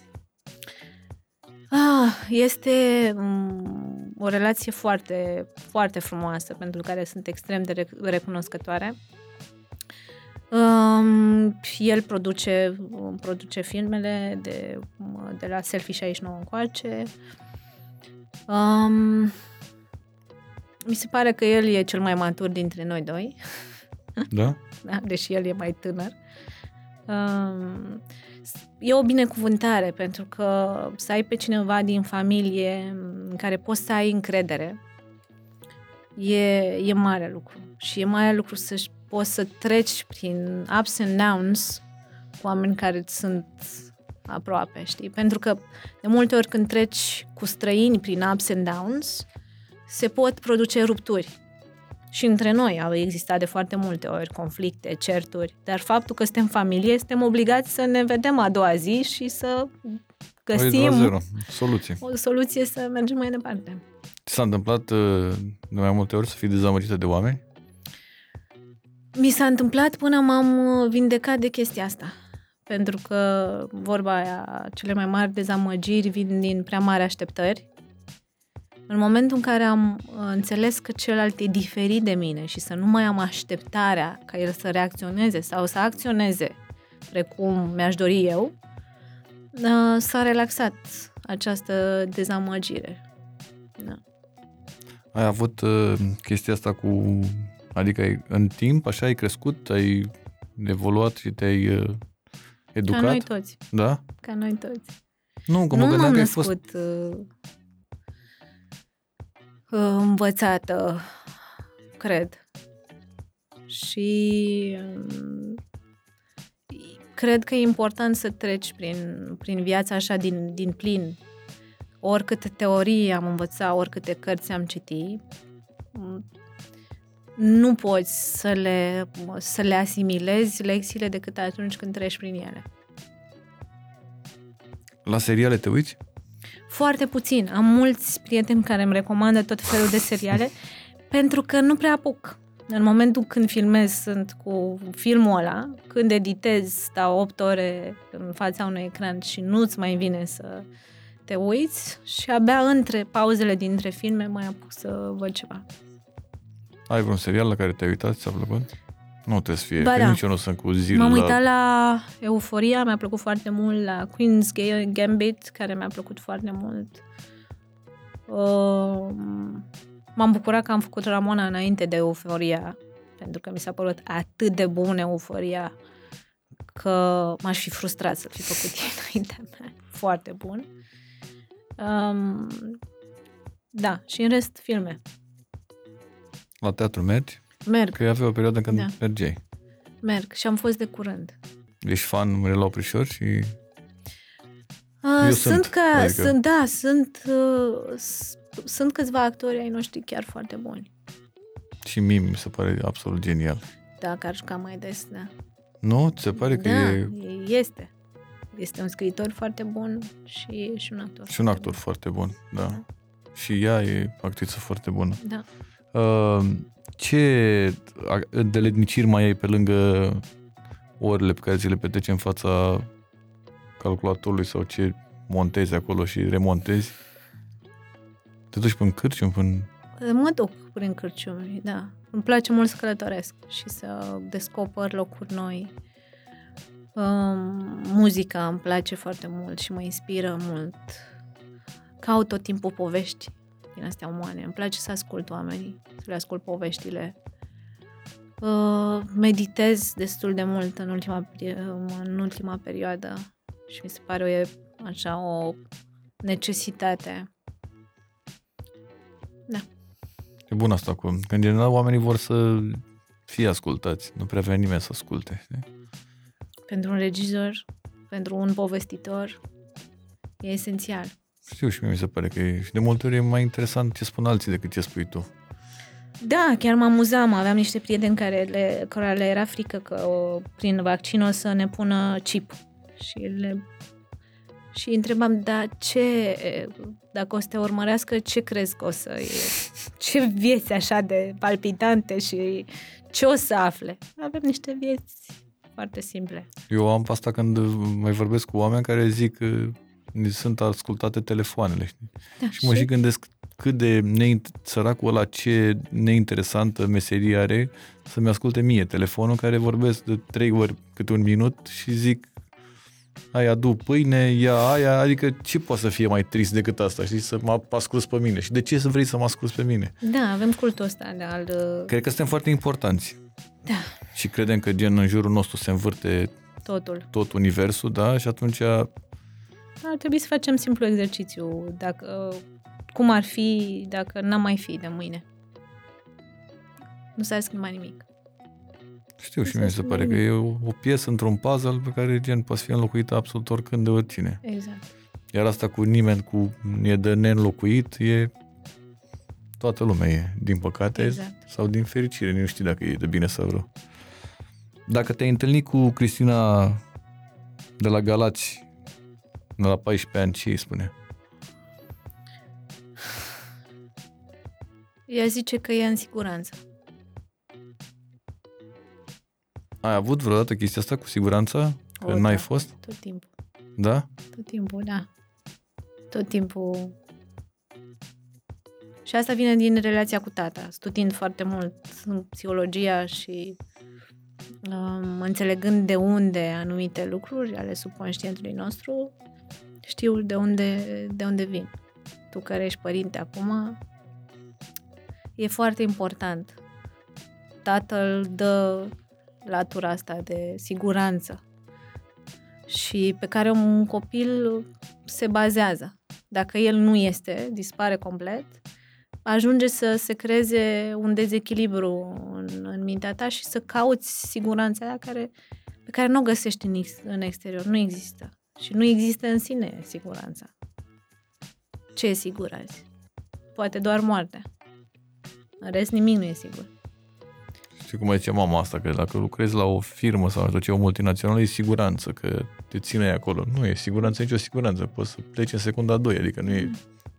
Ah, este um, o relație foarte, foarte frumoasă, pentru care sunt extrem de rec- recunoscătoare. Um, el produce, um, produce filmele de, um, de la Selfie 69 încoace. Um, mi se pare că el e cel mai matur dintre noi doi, Da? da? deși el e mai tânăr. Um, e o binecuvântare pentru că să ai pe cineva din familie în care poți să ai încredere e, e mare lucru. Și e mare lucru să poți să treci prin ups and downs cu oameni care îți sunt aproape, știi? Pentru că de multe ori când treci cu străini prin ups and downs, se pot produce rupturi. Și între noi au existat de foarte multe ori conflicte, certuri, dar faptul că suntem familie, suntem obligați să ne vedem a doua zi și să Oi, găsim la zero. Soluție. o soluție să mergem mai departe. Ți s-a întâmplat uh, de mai multe ori să fii dezamăgită de oameni? Mi s-a întâmplat până m-am uh, vindecat de chestia asta. Pentru că, vorba aia, cele mai mari dezamăgiri vin din prea mari așteptări. În momentul în care am uh, înțeles că celălalt e diferit de mine și să nu mai am așteptarea ca el să reacționeze sau să acționeze precum mi-aș dori eu, uh, s-a relaxat această dezamăgire. Da. Ai avut uh, chestia asta cu... Adică ai, în timp, așa ai crescut, ai evoluat și te-ai uh, educat? Ca noi toți. Da? Ca noi toți. Nu, că mă nu gândeam m-am că ai născut fost... uh, uh, învățată, cred. Și um, cred că e important să treci prin, prin viața așa din, din plin. Oricâte teorii am învățat, oricâte cărți am citit, nu poți să le, să le asimilezi lecțiile decât atunci când treci prin ele. La seriale te uiți? Foarte puțin. Am mulți prieteni care îmi recomandă tot felul de seriale pentru că nu prea apuc. În momentul când filmez sunt cu filmul ăla, când editez, stau 8 ore în fața unui ecran și nu-ți mai vine să te uiți și abia între pauzele dintre filme mai apuc să văd ceva. Ai vreun serial la care te-ai uitat, ți-a plăcut? Nu trebuie să fie, Ba că da. nici eu nu sunt cu zil M-am la... uitat la Euforia, mi-a plăcut foarte mult, la Queen's Ga- Gambit, care mi-a plăcut foarte mult. Uh, m-am bucurat că am făcut Ramona înainte de Euforia, pentru că mi s-a părut atât de bun Euforia că m-aș fi frustrat să fi făcut ei înaintea mea. Foarte bun. Um, da, și în rest filme. La teatru mergi? Merg, Că avea o perioadă când Da. mergeai. merg și am fost de curând. Ești fan Mirela Oprișor și Uh, Eu sunt, sunt, ca, adică- sunt, da, sunt, uh, s- sunt câțiva actori ai noștri chiar foarte buni. și mie mi se pare absolut genial. Dacă ar juca mai des, da. Nu? Ți se pare că da, e este. Este un scriitor foarte bun și, și un actor. și un foarte actor foarte bun, da. Și ea e actriță foarte bună. bun. Da. Uh, ce deletniciri mai ai pe lângă orele pe care ți le petreci în fața calculatorului sau ce montezi acolo și remontezi? Te duci până în cârcium, până... Mă duc prin cârciumi, da. Îmi place mult să călătoresc și să descoper locuri noi. Um, muzica îmi place foarte mult și mă inspiră mult. Caut tot timpul povești din astea umane. Îmi place să ascult oamenii, să le ascult poveștile. Uh, meditez destul de mult în ultima, în ultima perioadă și mi se pare o, e așa o necesitate. E bun asta cu... Că în general oamenii vor să fie ascultați. Nu prea vrea nimeni să asculte. Știi? Pentru un regizor, pentru un povestitor, e esențial. Știu și mie mi se pare că e... Și de multe ori e mai interesant ce spun alții decât ce spui tu. Da, chiar mă amuzam. Aveam niște prieteni care le, care le era frică că o, prin vaccin o să ne pună chip. Și le și îi întrebam, da, ce, dacă o să te urmărească, ce crezi că o să e? Ce vieți așa de palpitante și ce o să afle? Avem niște vieți foarte simple. Eu am asta când mai vorbesc cu oameni care zic că ni sunt ascultate telefoanele, știi? Da, Și mă și? gândesc cât de neint- săracul ăla ce neinteresantă meserie are să-mi asculte mie telefonul care vorbesc de trei ori câte un minut și zic ai adu pâine, ia aia, adică ce poate să fie mai trist decât asta, știi, să mă asculți pe mine. Și de ce să vrei să mă asculți pe mine? Da, avem cultul ăsta de al... Cred că suntem foarte importanți. Da, și credem că gen în jurul nostru se învârte totul. tot universul, da, și atunci Ar trebui să facem simplu exercițiu, dacă, cum ar fi dacă n-am mai fi de mâine. Nu s-ar schimba nimic. Știu și Asta mie mi se este pare că bine. e o, o piesă într-un puzzle pe care gen poate fi înlocuită absolut oricând de oricine. Exact. Iar asta cu nimeni cu e de neînlocuit e toată lumea e, din păcate Exact. sau din fericire, nu știu dacă e de bine sau rău. Dacă te-ai întâlnit cu Cristina de la Galați de la 14 ani, ce îi spune? Ea zice că e în siguranță. Ai avut vreodată chestia asta cu siguranță? Că O, n-ai da. fost? Tot timpul. Da? Tot timpul, da. Tot timpul. Și asta vine din relația cu tata, studiind foarte mult în psihologia și um, înțelegând de unde anumite lucruri ale subconștientului nostru, știu de unde, de unde vin. Tu care ești părinte acum, e foarte important. Tatăl dă latura asta de siguranță și pe care un copil se bazează. Dacă el nu este, dispare complet, ajunge să se creeze un dezechilibru în, în mintea ta și să cauți siguranța aia care pe care nu o găsești în, ex- în exterior. Nu există. Și nu există în sine siguranța. Ce e sigur azi? Poate doar moartea. În rest, nimic nu e sigur. Știi cum mai zice mama asta, că dacă lucrezi la o firmă sau la ce o multinațională, e siguranță, că te ține acolo. Nu e siguranță, nicio siguranță. Poți să pleci în secunda 2, adică nu e,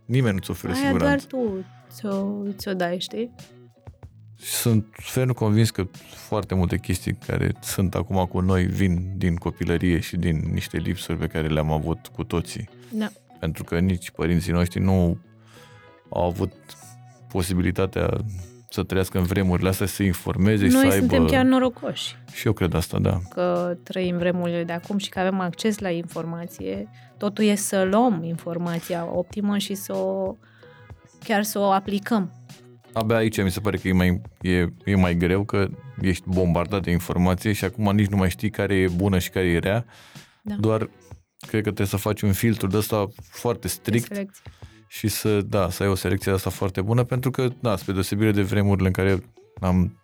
nimeni nu-ți oferă Aia siguranță. doar tu ți-o, ți-o dai, știi? Și sunt ferm convins că foarte multe chestii care sunt acum cu noi vin din copilărie și din niște lipsuri pe care le-am avut cu toții. Da. Pentru că nici părinții noștri nu au avut posibilitatea să trăiască în vremurile astea, să se informeze și Noi să aibă... suntem chiar norocoși Și eu cred asta, da. că trăim vremurile de acum și că avem acces la informație. Totul e să luăm informația optimă și să o, chiar să o aplicăm. Abia aici mi se pare că e mai, e, e mai greu, că ești bombardat de informație și acum nici nu mai știi care e bună și care e rea. Da. Doar cred că trebuie să faci un filtru de ăsta foarte strict Selecție. și să, da, să ai o selecție de asta foarte bună, pentru că, da, spre deosebire de vremurile în care am,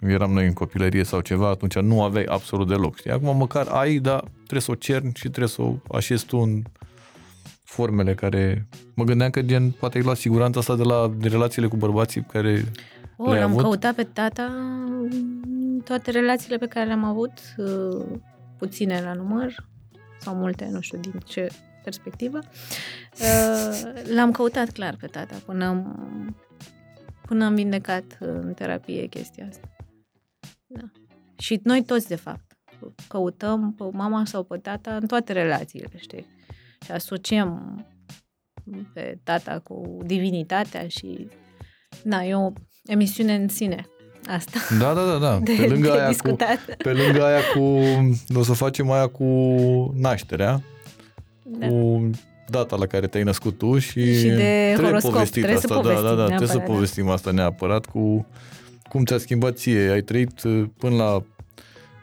eram noi în copilărie sau ceva, atunci nu aveai absolut deloc, știi? Acum măcar ai, dar trebuie să o cerni și trebuie să o așezi tu în formele care... Mă gândeam că gen, poate ai luat siguranța asta de la de relațiile cu bărbații care O, Le-ai l-am avut? căutat pe tata în toate relațiile pe care le-am avut, uh, puține la număr, sau multe, nu știu din ce perspectivă. Uh, L-am căutat clar pe tata până am, până am vindecat în terapie chestia asta. Da. Și noi toți, de fapt, căutăm pe mama sau pe tata în toate relațiile, știi? Și asociem pe tata cu divinitatea și... Da, e o emisiune în sine asta. Da, da, da, da. De, pe lângă de aia cu, discutat. pe lângă aia cu o să facem aia cu nașterea, Da. cu data la care te-ai născut tu și, Și de trebuie horoscop. povestit Trebuie să asta, da, da, povestim da, trebuie să neapărat, da. povestim asta neapărat cu cum ți-a schimbat ție, ai trăit uh, până la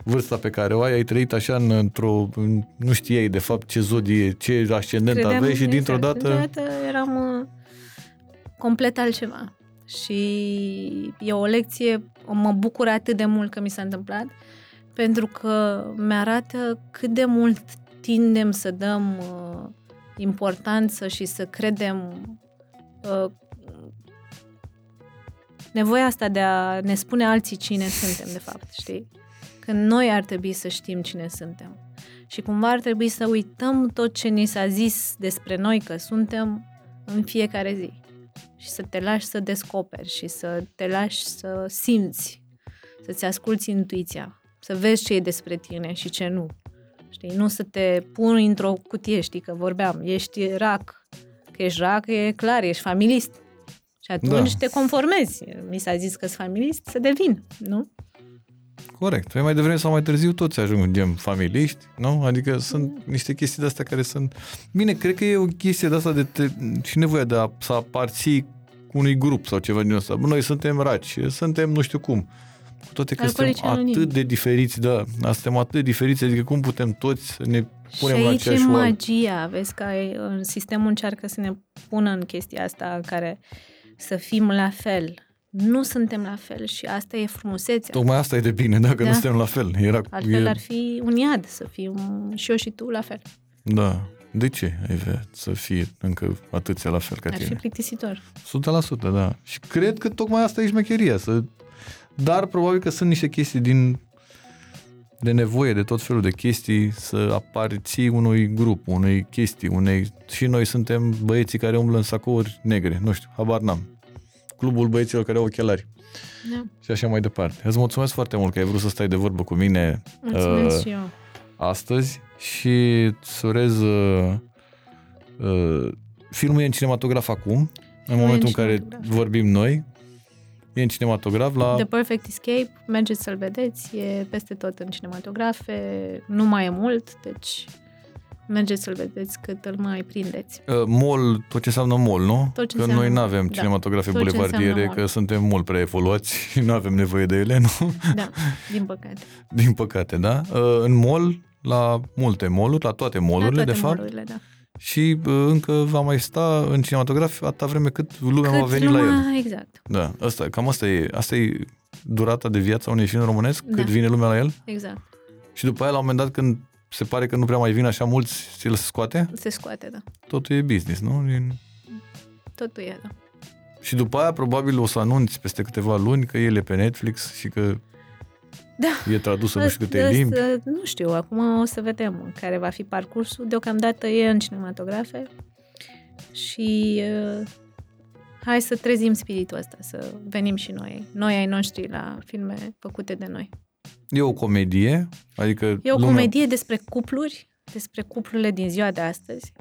vârsta pe care o ai, ai trăit așa în, într-o, în- nu știai de fapt ce zodie, ce ascendent Credeam- aveai și dintr-o exact, dată, Dintr-o dată eram uh, complet altceva. Și e o lecție, mă bucur atât de mult că mi s-a întâmplat, pentru că mi-arată cât de mult tindem să dăm uh, importanță și să credem uh, nevoia asta de a ne spune alții cine suntem, de fapt, știi? Când noi ar trebui să știm cine suntem. Și cumva ar trebui să uităm tot ce ni s-a zis despre noi că suntem în fiecare zi. Și să te lași să descoperi și să te lași să simți, să-ți asculți intuiția, să vezi ce e despre tine și ce nu. Știi, nu să te pun într-o cutie, știi, că vorbeam, ești rac, că ești rac, e clar, ești familist. Și atunci Da. te conformezi. Mi s-a zis că sunt familist, să devin, nu? Corect. Păi mai devreme sau mai târziu toți ajung gen familiști, nu? Adică sunt niște chestii de astea care sunt... Bine, cred că e o chestie de asta de te... și nevoia de a să aparții unui grup sau ceva din ăsta. Bă, Noi suntem raci, suntem nu știu cum. Cu toate că suntem Alcoolici anonimi. atât de diferiți, da, suntem atât de diferiți, adică cum putem toți să ne punem și la aici e aceeași oală? magia, vezi că ai- în sistemul încearcă să ne pună în chestia asta în care să fim la fel. Nu suntem la fel și asta e frumusețea. Tocmai asta e de bine, dacă Da. nu suntem la fel. Era, Altfel e, ar fi un iad să fim și eu și tu la fel. Da. De ce ai vrea să fie încă atâția la fel ca Ar fi tine? plictisitor. 100%, da. Și cred că tocmai asta e șmecheria. Să... Dar probabil că sunt niște chestii din de nevoie de tot felul de chestii să aparții unui grup, unei chestii, unei... Și noi suntem băieții care umblă în sacouri negre, nu știu, habar n-am. Clubul băieților care au ochelari Da. și așa mai departe. Îți mulțumesc foarte mult că ai vrut să stai de vorbă cu mine Mulțumesc Uh, și eu. astăzi și îți urez uh, uh, filmul e în cinematograf acum, în Filmul e momentul în în care cinematograf. vorbim noi. E în cinematograf la... The Perfect Escape, mergeți să-l vedeți, e peste tot în cinematografe, nu mai e mult, deci mergeți să-l vedeți cât îl mai prindeți. Uh, mall, tot ce înseamnă mall, nu? Tot ce că înseamnă noi nu mall, avem da. cinematografe Tot ce bulevardiere, înseamnă că mall. suntem mult prea evoluați și nu avem nevoie de ele, nu? Da, din păcate. Din păcate, da? Uh, în mall, la multe malluri, la toate La mallurile, toate de fapt, mall-urile, da. și uh, încă va mai sta în cinematograf atâta vreme cât lumea va Cât veni la el. lumea- Exact, Da, asta, cam asta e, asta e durata de viață a unui film românesc, Da. cât vine lumea la el exact. Și după aia, la un moment dat, când se pare că nu prea mai vin așa mulți, ți-l scoate? Se scoate, da. Totul e business, nu? Din... Totul e, da. Și după aia, probabil, o să anunți peste câteva luni că el e pe Netflix și că Da. e tradus în nu știu câte Ăsta- limbi. Nu știu, acum o să vedem care va fi parcursul. Deocamdată e în cinematografe și uh, hai să trezim spiritul ăsta, să venim și noi, noi ai noștri la filme făcute de noi. E o comedie, adică E o lumea... comedie despre cupluri, despre cuplurile din ziua de astăzi,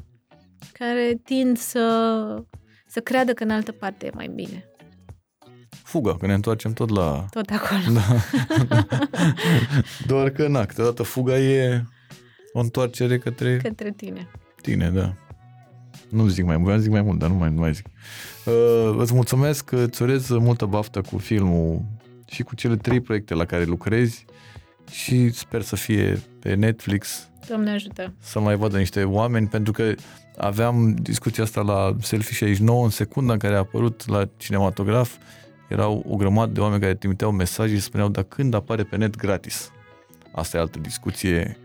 care tind să, să creadă că în altă parte e mai bine. Fuga, că ne întoarcem tot la... Tot acolo. Da. Doar că, na, câteodată fuga e o întoarcere către Către tine. tine, da. Nu zic mai mult, voiam să zic mai mult, dar nu mai, nu mai zic. Uh, îți mulțumesc, îți urez multă baftă cu filmul și cu cele trei proiecte la care lucrezi și sper să fie pe Netflix, Doamne ajută. să mai vadă niște oameni, pentru că aveam discuția asta la Selfie 69 în secunda în care a apărut la cinematograf, erau o grămadă de oameni care trimiteau mesaje și spuneau, dar când apare pe net gratis? Asta e altă discuție,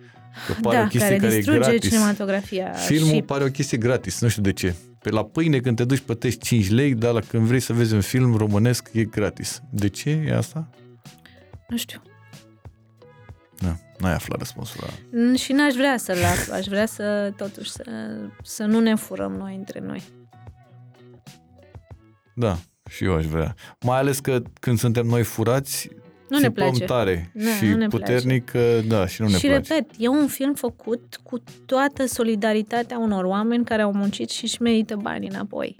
că pare da, o chestie care, care, e distruge gratis. cinematografia. Filmul și pare o chestie gratis, nu știu de ce. Pe la pâine când te duci plătești 5 lei, dar la când vrei să vezi un film românesc e gratis. De ce e asta? Nu știu. Da, n-ai aflat răspunsul la... N- Și n-aș vrea să-l aflu. Aș vrea să, totuși, să, să nu ne furăm noi între noi. Da, și eu aș vrea. Mai ales că când suntem noi furați, Nu ne țipăm place. tare Da, și nu ne puternic, că da, și nu ne și place. repet, e un film făcut cu toată solidaritatea unor oameni care au muncit și își merită banii înapoi.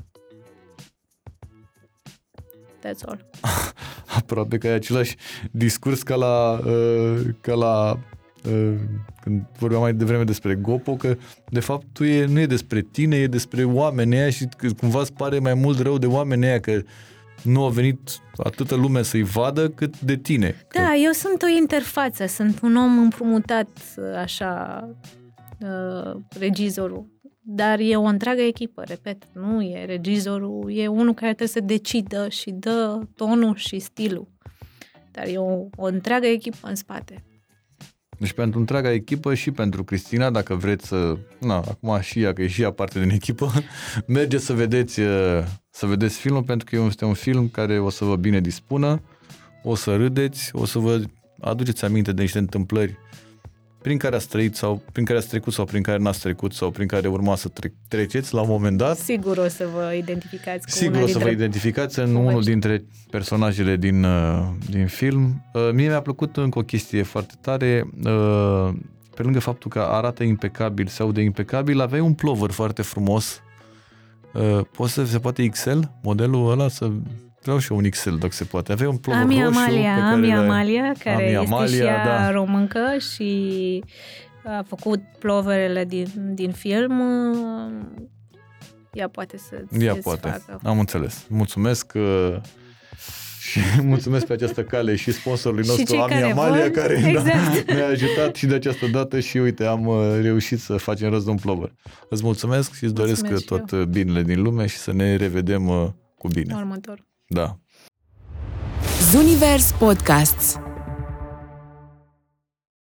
That's all. Aproape că e același discurs ca la, uh, ca la uh, când vorbeam mai devreme despre Gopo, că de fapt tu e, nu e despre tine, e despre oamenii aia și că cumva îți pare mai mult rău de oamenii aia că nu a venit atâta lume să-i vadă cât de tine. Da, eu sunt o interfață, sunt un om împrumutat, așa, uh, regizorul. Dar e o întreagă echipă, repet, nu e regizorul, e unul care trebuie să decidă și dă tonul și stilul. Dar e o, o întreagă echipă în spate. Deci pentru întreaga echipă și pentru Cristina, dacă vreți să, na, acum și ea, că e și ea parte din echipă, mergeți să vedeți, uh, să vedeți filmul, pentru că este un film care o să vă bine dispună, o să râdeți, o să vă aduceți aminte de niște întâmplări prin care ați trăit sau prin care ați trecut sau prin care n-ați trecut sau prin care urma să tre- treceți la un moment dat. Sigur o să vă identificați cu Sigur una o să vă dintre identificați în povești. unul dintre personajele din, uh, din film. Uh, Mie mi-a plăcut încă o chestie foarte tare. uh, Pe lângă faptul că arată impecabil, se aude impecabil, aveai un plover foarte frumos. Uh, Poți să se poate XL? Modelul ăla să... Vreau și eu un XL dacă se poate. Aveai un plover Ami roșu Amalia, pe care Ami le- Amalia, care Ami este Amalia, și ea da. româncă și a făcut ploverele din, din film. Ea poate să Ea poate. Facă. Am înțeles. Mulțumesc uh, și mulțumesc pe această cale și sponsorului Și nostru, cei Ami care Amalia, vor. care Exact. da, ne-a ajutat și de această dată și uite, am uh, reușit să facem rost de un plover. Îți mulțumesc și îți doresc Mulțumesc și tot uh, binele din lume și să ne revedem uh, cu bine. Următor. Da. Zunivers Podcasts